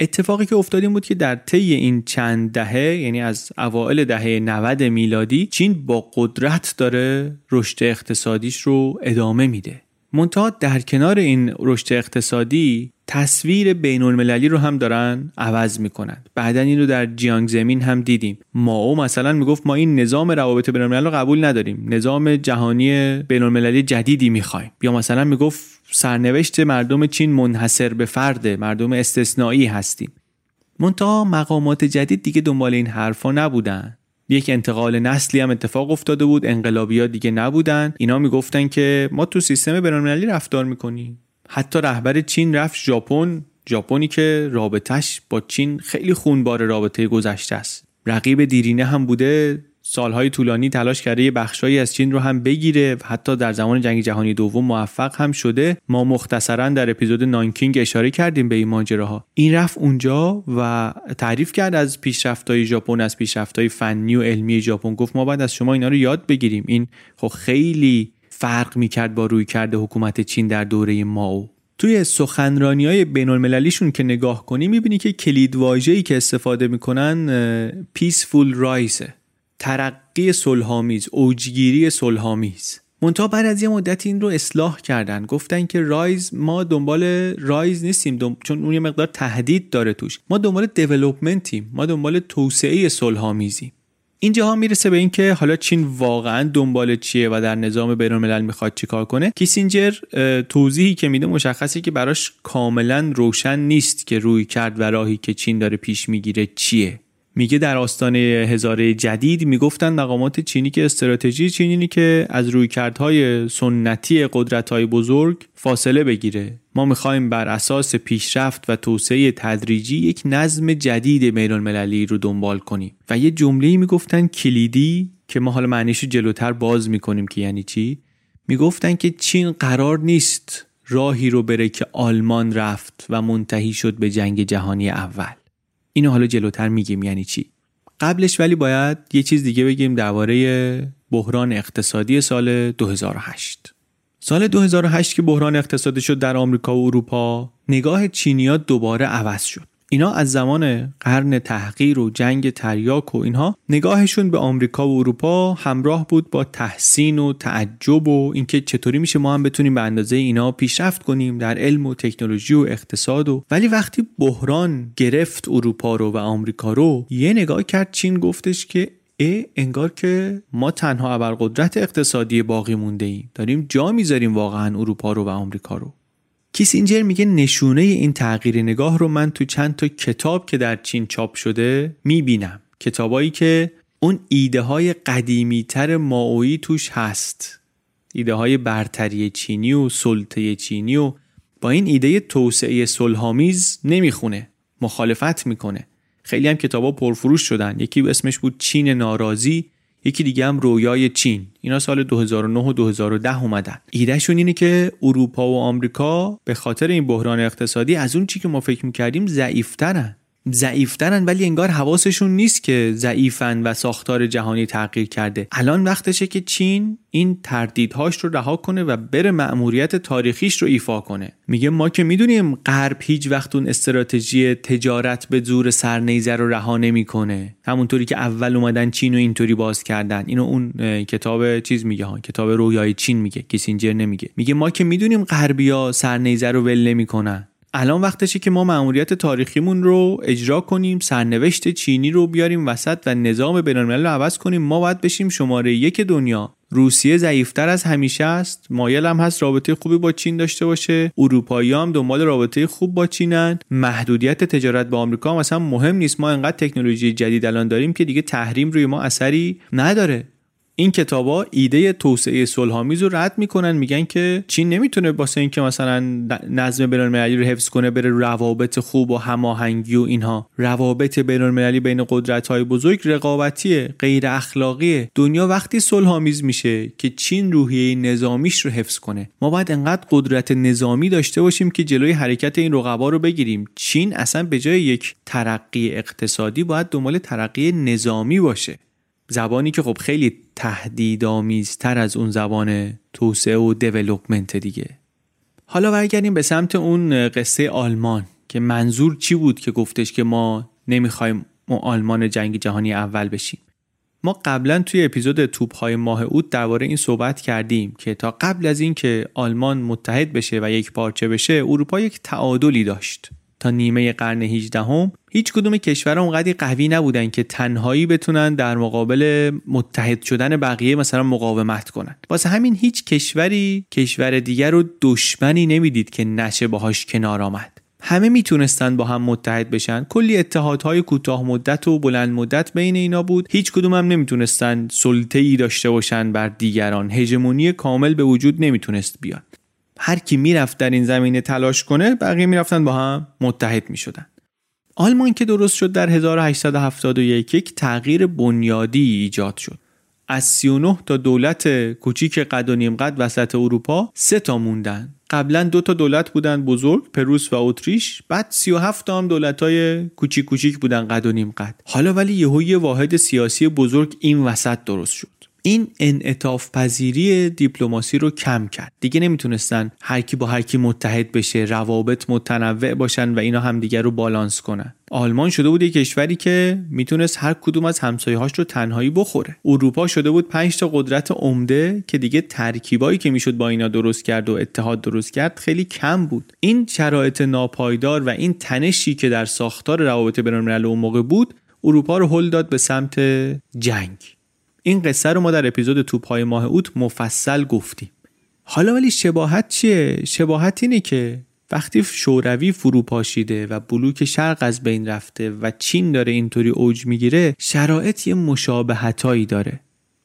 اتفاقی که افتاد این بود که در طی این چند دهه یعنی از اوایل دهه 90 میلادی چین با قدرت داره رشد اقتصادیش رو ادامه میده. منتها در کنار این رشد اقتصادی تصویر بین المللی رو هم دارن عوض می‌کنند بعدا این رو در جیانگ زمین هم دیدیم. ماو مثلا می‌گفت ما این نظام روابط بین الملل رو قبول نداریم. نظام جهانی بین المللی جدیدی می‌خوایم. یا مثلا می‌گفت سرنوشت مردم چین منحصر به فرده مردم استثنایی هستیم. منتها مقامات جدید دیگه دنبال این حرفا نبودن. یک انتقال نسلی هم اتفاق افتاده بود انقلابی ها دیگه نبودن. اینا می‌گفتن که ما تو سیستم بینالمللی رفتار می‌کنیم. حتی رهبر چین رفت ژاپن. ژاپنی که رابطش با چین خیلی خونبار رابطه گذشته است. رقیب دیرینه هم بوده. سالهای طولانی تلاش کرده یه بخشهایی از چین رو هم بگیره. و حتی در زمان جنگ جهانی دوم موفق هم شده. ما مختصرا در اپیزود نانکینگ اشاره کردیم به این ماجراها. این رفت اونجا و تعریف کرد از پیشرفت‌های ژاپن از پیشرفت‌های فنی و علمی ژاپن. گفت ما باید از شما اینا رو یاد بگیریم. این خب خیلی فرق می‌کرد با روی کرده حکومت چین در دوره ماو توی سخنرانی های بین المللیشون که نگاه کنی می‌بینی که کلید واژه‌ای که استفاده می‌کنن پیسفول رایسه ترقی صلحآمیز اوجگیری صلحآمیز. منتها بعد از یه مدت این رو اصلاح کردن. گفتن که رایز ما دنبال رایز نیستیم چون اون یه مقدار تهدید داره توش. ما دنبال دیولپمنتیم ما دنبال توسعه صلحآمیزیم اینجاها می‌رسه به اینکه حالا چین واقعا دنبال چیه و در نظام بین الملل می‌خواد چیکار کنه. کیسینجر توضیحی که میده مشخصی که براش کاملا روشن نیست که روی کرد و راهی که چین داره پیش می‌گیره چیه. میگه در آستانه هزاره جدید می‌گفتن مقامات چینی که استراتژی چینی که از رویکردهای سنتی قدرت‌های بزرگ فاصله بگیره. ما می‌خوایم بر اساس پیشرفت و توسعه تدریجی یک نظم جدید بین المللی رو دنبال کنیم. و یه جمله می‌گفتن کلیدی که ما حالا معنیش جلوتر باز می‌کنیم که یعنی چی؟ می‌گفتن که چین قرار نیست راهی رو بره که آلمان رفت و منتهی شد به جنگ جهانی اول. اینو حالا جلوتر میگیم یعنی چی؟ قبلش ولی باید یه چیز دیگه بگیم درباره بحران اقتصادی سال 2008 سال 2008 که بحران اقتصادی شد در آمریکا و اروپا نگاه چینیا دوباره عوض شد. اینا از زمان قرن تحقیر و جنگ تریاک و اینها نگاهشون به آمریکا و اروپا همراه بود با تحسین و تعجب و اینکه چطوری میشه ما هم بتونیم به اندازه اینا پیشرفت کنیم در علم و تکنولوژی و اقتصاد و ولی وقتی بحران گرفت اروپا رو و آمریکا رو یه نگاه کرد چین گفتش که ای انگار که ما تنها ابرقدرت اقتصادی باقی مونده ایم داریم جا می‌ذاریم واقعا اروپا رو و آمریکا رو. کیسینجر میگه نشونه این تغییر نگاه رو من تو چند تا کتاب که در چین چاپ شده می‌بینم. کتابایی که اون ایده های قدیمی تر ماویی توش هست. ایده های برتری چینی و سلطه چینی و با این ایده توسعه صلحآمیز نمی‌خونه. مخالفت می‌کنه. خیلی هم کتابا پرفروش شدن. یکی اسمش بود چین ناراضی. یکی دیگه هم رویای چین. اینا سال 2009 و 2010 اومدن. ایدهشون اینه که اروپا و آمریکا به خاطر این بحران اقتصادی از اون چی که ما فکر می‌کردیم ضعیفترن. ضعیفترن ولی انگار حواسشون نیست که ضعیفن و ساختار جهانی تغییر کرده. الان وقتشه که چین این تردیدهاش رو رها کنه و بره مأموریت تاریخیش رو ایفا کنه. میگه ما که می‌دونیم غرب هیچ وقت اون استراتژی تجارت به زور سرنیزه رو رها نمی‌کنه. همونطوری که اول اومدن چین و اینطوری باز کردن. اینو اون کتاب چیز میگه ها کتاب رویای چین میگه کیسینجر نمیگه. میگه ما که می‌دونیم غربیا سرنیزه رو ول نمی‌کنن. الان وقتشه که ما مأموریت تاریخیمون رو اجرا کنیم سرنوشت چینی رو بیاریم وسط و نظام بینالملل رو عوض کنیم. ما باید بشیم شماره یک دنیا. روسیه ضعیفتر از همیشه است. مایل هم هست رابطه خوبی با چین داشته باشه. اروپایی هم دنبال رابطه خوب با چینن. محدودیت تجارت با آمریکا هم اصلا مهم نیست. ما انقدر تکنولوژی جدید الان داریم که دیگه تحریم روی ما اثری نداره. این کتابا ایده توسعه صلحآمیز رو رد می‌کنن میگن که چین نمی‌تونه واسه اینکه مثلا نظم بین‌المللی رو حفظ کنه بره روابط خوب و هماهنگی و اینها. روابط بین‌المللی بین قدرت های بزرگ رقابتی غیر اخلاقی دنیا وقتی صلحآمیز میشه که چین روحیه نظامیش رو حفظ کنه. ما باید انقدر قدرت نظامی داشته باشیم که جلوی حرکت این رقبا رو بگیریم. چین اصلا به جای یک ترقی اقتصادی باید دنبال ترقی نظامی باشه. زبانی که خب خیلی تهدیدآمیزتر از اون زبان توسعه و دیولوپمنت دیگه. حالا برگردیم به سمت اون قصه آلمان که منظور چی بود که گفتش که ما نمی‌خوایم آلمان جنگ جهانی اول بشیم؟ ما قبلا توی اپیزود توپ های ماه اوت درباره این صحبت کردیم که تا قبل از اینکه آلمان متحد بشه و یک پارچه بشه اروپا یک تعادلی داشت. تا نیمه قرن 18 هم هیچ کدوم کشور اونقدی قوی نبودن که تنهایی بتونن در مقابل متحد شدن بقیه مثلا مقاومت کنن. واسه همین هیچ کشوری کشور دیگر رو دشمنی نمی‌دید که نشه باهاش کنار آمد. همه می‌تونستن با هم متحد بشن. کلی اتحادهای کوتاه مدت و بلند مدت بین اینا بود. هیچ کدوم هم نمی‌تونستن سلطه ای داشته باشن بر دیگران. هژمونی کامل به وجود نمی‌تونست بیاد. هر کی می‌رفت در این زمینه تلاش کنه بقیه می‌رفتن با هم متحد می‌شدن. آلمان که درست شد در 1871 یک تغییر بنیادی ایجاد شد. از 39 تا دولت کوچیک قد و نیم قد وسط اروپا سه تا موندن. قبلا دو تا دولت بودن بزرگ پروس و اتریش. بعد 37 تا هم دولت های کوچیک کوچیک بودن قد و نیم قد. حالا ولی یهو یه واحد سیاسی بزرگ این وسط درست شد. این انعطاف پذیری دیپلماسی رو کم کرد. دیگه نمی‌تونستن هر کی با هر کی متحد بشه روابط متنوع باشن و اینا همدیگه رو بالانس کنن. آلمان شده بود یک کشوری که می‌تونست هر کدوم از همسایه‌هاش رو تنهایی بخوره. اروپا شده بود 5 تا قدرت عمده که دیگه ترکیبایی که می‌شد با اینا درست کرد و اتحاد درست کرد خیلی کم بود. این شرایط ناپایدار و این تنشی که در ساختار روابط بین‌الملل اون موقع بود اروپا رو هل داد به سمت جنگ. این قصه رو ما در اپیزود توپهای ماه اوت مفصل گفتیم. حالا ولی شباهت چیه؟ شباهت اینه که وقتی شوروی فرو پاشیده و بلوک شرق از بین رفته و چین داره اینطوری اوج می‌گیره شرایط یه مشابهتایی داره.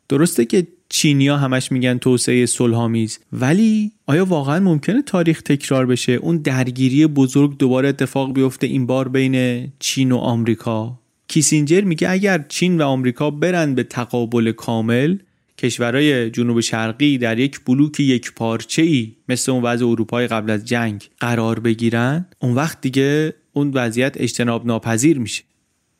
درسته که چینیا همش میگن توسعه صلحآمیز ولی آیا واقعا ممکنه تاریخ تکرار بشه؟ اون درگیری بزرگ دوباره اتفاق بیفته این بار بین چین و آمریکا؟ کیسینجر میگه اگر چین و آمریکا برن به تقابل کامل کشورهای جنوب شرقی در یک بلوک یک پارچه ای مثل اون وضع اروپای قبل از جنگ قرار بگیرن اون وقت دیگه اون وضعیت اجتناب ناپذیر میشه.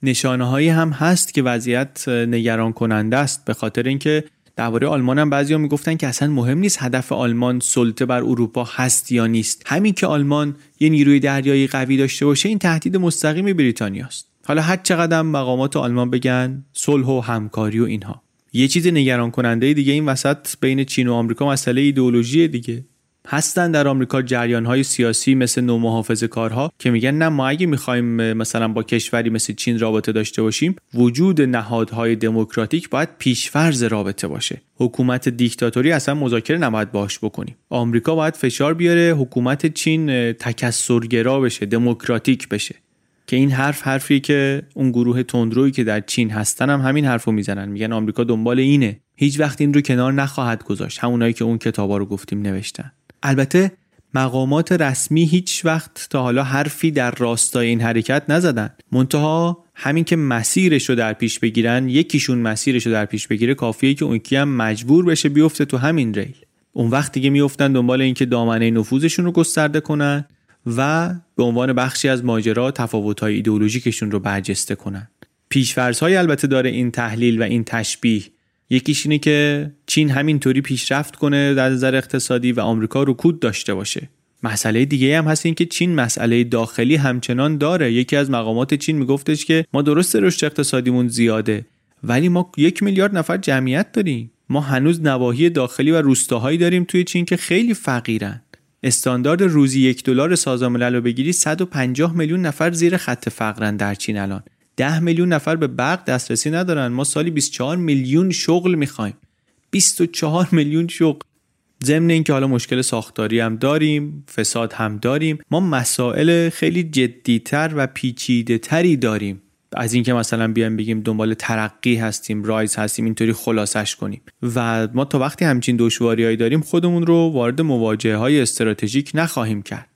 نشانه هایی هم هست که وضعیت نگران کننده است به خاطر اینکه درباره آلمان هم بعضیا می‌گفتن که اصلا مهم نیست هدف آلمان سلطه بر اروپا هست یا نیست. همین که آلمان یه نیروی دریایی قوی داشته باشه این تهدید مستقیم بریتانیاست. حالا هر چقدر مقامات آلمان بگن صلح و همکاری و اینها. یه چیز نگران کننده دیگه این وسط بین چین و آمریکا مسئله ایدئولوژی دیگه. هستن در آمریکا جریان های سیاسی مثل نو محافظه کارها که میگن نه ما اگه می‌خوایم مثلا با کشوری مثل چین رابطه داشته باشیم وجود نهادهای دموکراتیک باید پیشفرز رابطه باشه. حکومت دیکتاتوری اصلا مذاکره نباید باش بکنیم. آمریکا باید فشار بیاره حکومت چین تکسرگرا بشه دموکراتیک بشه. که این حرف حرفی که اون گروه تندرویی که در چین هستن هم همین حرفو می‌زنن. میگن آمریکا دنبال اینه. هیچ وقت این رو کنار نخواهد گذاشت. همونایی که اون کتابا رو گفتیم نوشتن. البته مقامات رسمی هیچ وقت تا حالا حرفی در راستای این حرکت نزدن. منتها همین که مسیرش رو در پیش بگیرن یکیشون مسیرش رو در پیش بگیره کافیه که اون هم مجبور بشه بیفته تو همین ریل. اون وقت دیگه میفتن دنبال اینکه دامنه نفوذشون رو گسترده کنن. و به عنوان بخشی از ماجرا تفاوت‌های ایدئولوژیکشون رو برجسته کنن. پیشفرض‌های البته داره این تحلیل و این تشبیه. یکیش اینه که چین همینطوری پیشرفت کنه در نظر اقتصادی و آمریکا رکود داشته باشه. مسئله دیگه هم هست این که چین مسئله داخلی همچنان داره. یکی از مقامات چین میگفتش که ما درست رشد اقتصادیمون زیاده ولی ما یک میلیارد نفر جمعیت داریم. ما هنوز نواحی داخلی و روستاهایی داریم توی چین که خیلی فقیرن. استاندارد روزی یک دلار سازمان ملل رو بگیری 150 میلیون نفر زیر خط فقرن در چین الان. 10 میلیون نفر به برق دسترسی ندارن. ما سالی 24 میلیون شغل می‌خوایم. 24 میلیون شغل. ضمن اینکه حالا مشکل ساختاری هم داریم فساد هم داریم ما مسائل خیلی جدیتر و پیچیده تری داریم. از اینکه مثلا بیایم بگیم دنبال ترقی هستیم رایز هستیم اینطوری خلاصش کنیم. و ما تا وقتی همچین دشواریهایی داریم خودمون رو وارد مواجهه های استراتژیک نخواهیم کرد.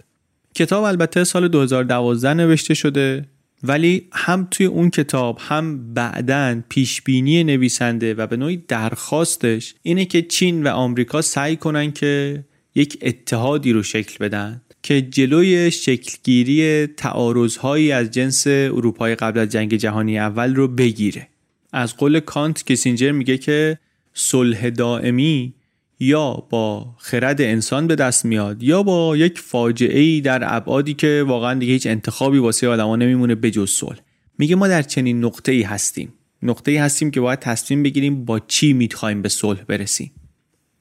کتاب البته سال 2012 نوشته شده ولی هم توی اون کتاب هم بعدا پیشبینی نویسنده و به نوعی درخواستش اینه که چین و آمریکا سعی کنن که یک اتحادی رو شکل بدن. که جلوی شکلگیری تعارضهایی از جنس اروپای قبل از جنگ جهانی اول رو بگیره. از قول کانت کسینجر میگه که صلح دائمی یا با خرد انسان به دست میاد یا با یک فاجعه ای در ابعادی که واقعا دیگه هیچ انتخابی واسه آدما نمیمونه بجز صلح. میگه ما در چنین نقطه ای هستیم. نقطه ای هستیم که باید تصمیم بگیریم با چی می‌خوایم به صلح برسیم.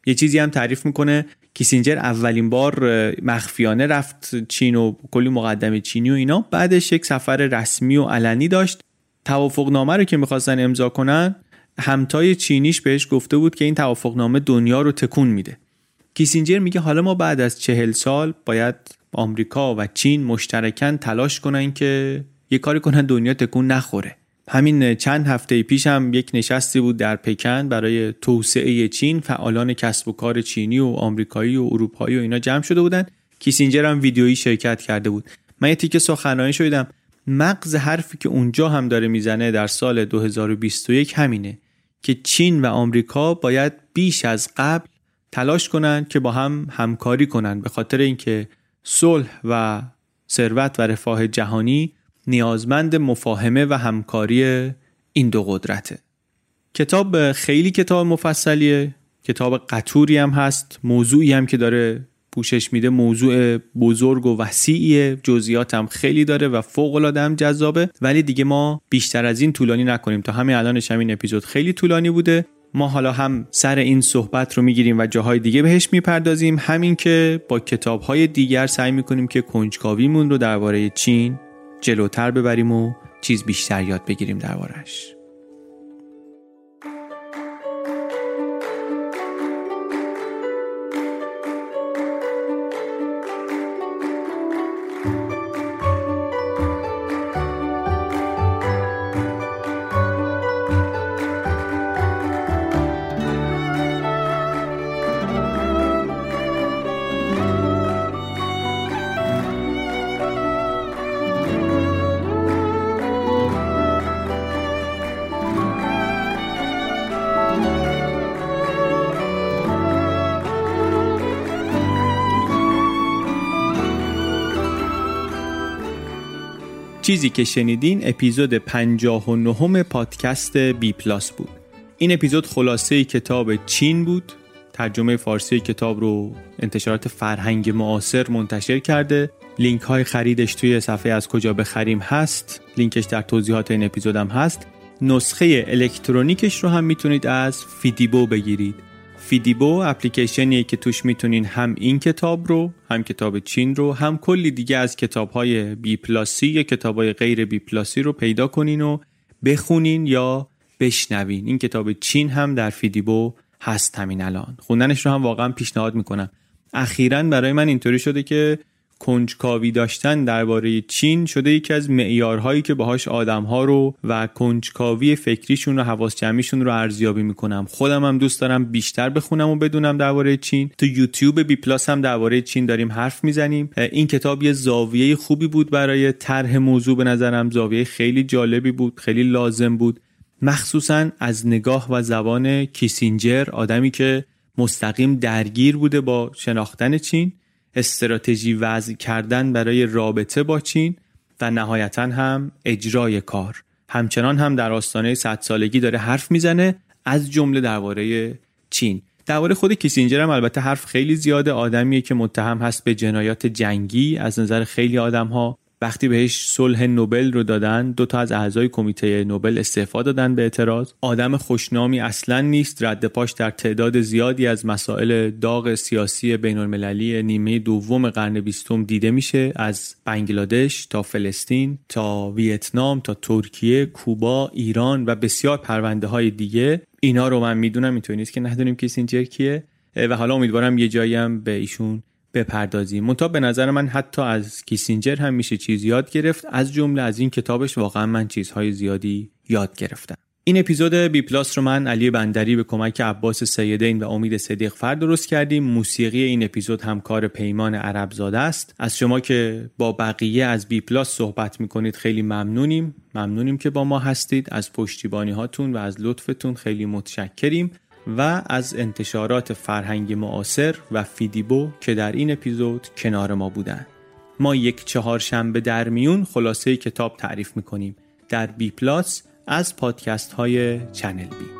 یه چیزی هم تعریف می‌کنه کیسینجر اولین بار مخفیانه رفت چین و کلی مقدم چینی و اینا. بعدش یک سفر رسمی و علنی داشت. توافقنامه رو که می‌خواستن امضا کنن همتای چینیش بهش گفته بود که این توافقنامه دنیا رو تکون میده. کیسینجر میگه حالا ما بعد از چهل سال باید آمریکا و چین مشترکن تلاش کنن که یه کاری کنن دنیا تکون نخوره. همین چند هفته پیش هم یک نشستی بود در پکن برای توسعه چین فعالان کسب و کار چینی و آمریکایی و اروپایی و اینا جمع شده بودن. کیسینجر هم ویدیویی شرکت کرده بود. من یه تیکه سخنرانی شدم مغز حرفی که اونجا هم داره می‌زنه در سال 2021 همینه که چین و آمریکا باید بیش از قبل تلاش کنند که با هم همکاری کنند به خاطر اینکه صلح و ثروت و رفاه جهانی نیازمند مفاهمه و همکاری این دو قدرته. کتاب خیلی کتاب مفصلیه کتاب قطوری هم هست موضوعی هم که داره پوشش میده موضوع بزرگ و وسیعیه جزئیات هم خیلی داره و فوق العاده هم جذابه. ولی دیگه ما بیشتر از این طولانی نکنیم. تا همین الانش همین اپیزود خیلی طولانی بوده. ما حالا هم سر این صحبت رو می‌گیریم و جاهای دیگه بهش می‌پردازیم. همین که با کتابهای دیگر سعی می‌کنیم که کنجکاویمون رو درباره چین جلوتر ببریم و چیز بیشتر یاد بگیریم دربارهش چیزی که شنیدین اپیزود 59 پادکست بی پلاس بود. این اپیزود خلاصه کتاب چین بود. ترجمه فارسی کتاب رو انتشارات فرهنگ معاصر منتشر کرده. لینک های خریدش توی صفحه از کجا بخریم هست. لینکش در توضیحات این اپیزودم هست. نسخه الکترونیکش رو هم می‌تونید از فیدیبو بگیرید. فیدیبو اپلیکیشنیه که توش می‌تونین هم این کتاب رو هم کتاب چین رو هم کلی دیگه از کتاب های بی پلاسی یا کتاب های غیر بی پلاسی رو پیدا کنین و بخونین یا بشنوین. این کتاب چین هم در فیدیبو هست همین الان. خوندنش رو هم واقعا پیشنهاد می‌کنم. اخیرا برای من اینطوری شده که کنجکاوی داشتن درباره چین شده یکی از معیارهایی که باهاش آدمها رو و کنجکاوی فکریشون رو حواس جمعیشون رو ارزیابی می‌کنم. خودم هم دوست دارم بیشتر بخونم و بدونم درباره چین. تو یوتیوب بی پلاس هم درباره چین داریم حرف می‌زنیم. این کتاب یه زاویه خوبی بود برای طرح موضوع به نظرم. زاویه خیلی جالبی بود خیلی لازم بود. مخصوصا از نگاه و زبان کیسینجر آدمی که مستقیم درگیر بوده با شناختن چین. استراتژی وضع کردن برای رابطه با چین و نهایتا هم اجرای کار. همچنان هم در آستانه صد سالگی داره حرف می‌زنه از جمله درباره چین. درباره خود کیسینجر هم البته حرف خیلی زیاده. آدمیه که متهم هست به جنایات جنگی. از نظر خیلی آدم ها وقتی بهش صلح نوبل رو دادن دو تا از اعضای کمیته نوبل استعفا دادن به اعتراض. آدم خوشنامی اصلا نیست رد پاش در تعداد زیادی از مسائل داغ سیاسی بین المللی نیمه دوم قرن بیستم دیده میشه از بنگلادش تا فلسطین تا ویتنام تا ترکیه کوبا ایران و بسیار پرونده های دیگه. اینا رو من می‌دونم اینطوری نیست که ندونیم کیسینجر کیه. و حالا امیدوارم یه جایی هم به ایشون بپردازیم. منتها به نظر من حتی از کیسینجر هم میشه چیز یاد گرفت. از جمله از این کتابش واقعا من چیزهای زیادی یاد گرفتم. این اپیزود بی پلاس رو من علی بندری به کمک عباس سیدین و امید صدیق فرد درست کردیم. موسیقی این اپیزود همکار پیمان عرب زاده است. از شما که با بقیه از بی پلاس صحبت می‌کنید خیلی ممنونیم. ممنونیم که با ما هستید. از پشتیبانی هاتون و از لطفتون خیلی متشکریم. و از انتشارات فرهنگ معاصر و فیدیبو که در این اپیزود کنار ما بودن. ما یک چهارشنبه در میون خلاصه کتاب تعریف می‌کنیم. در بی پلاس از پادکست های چنل بی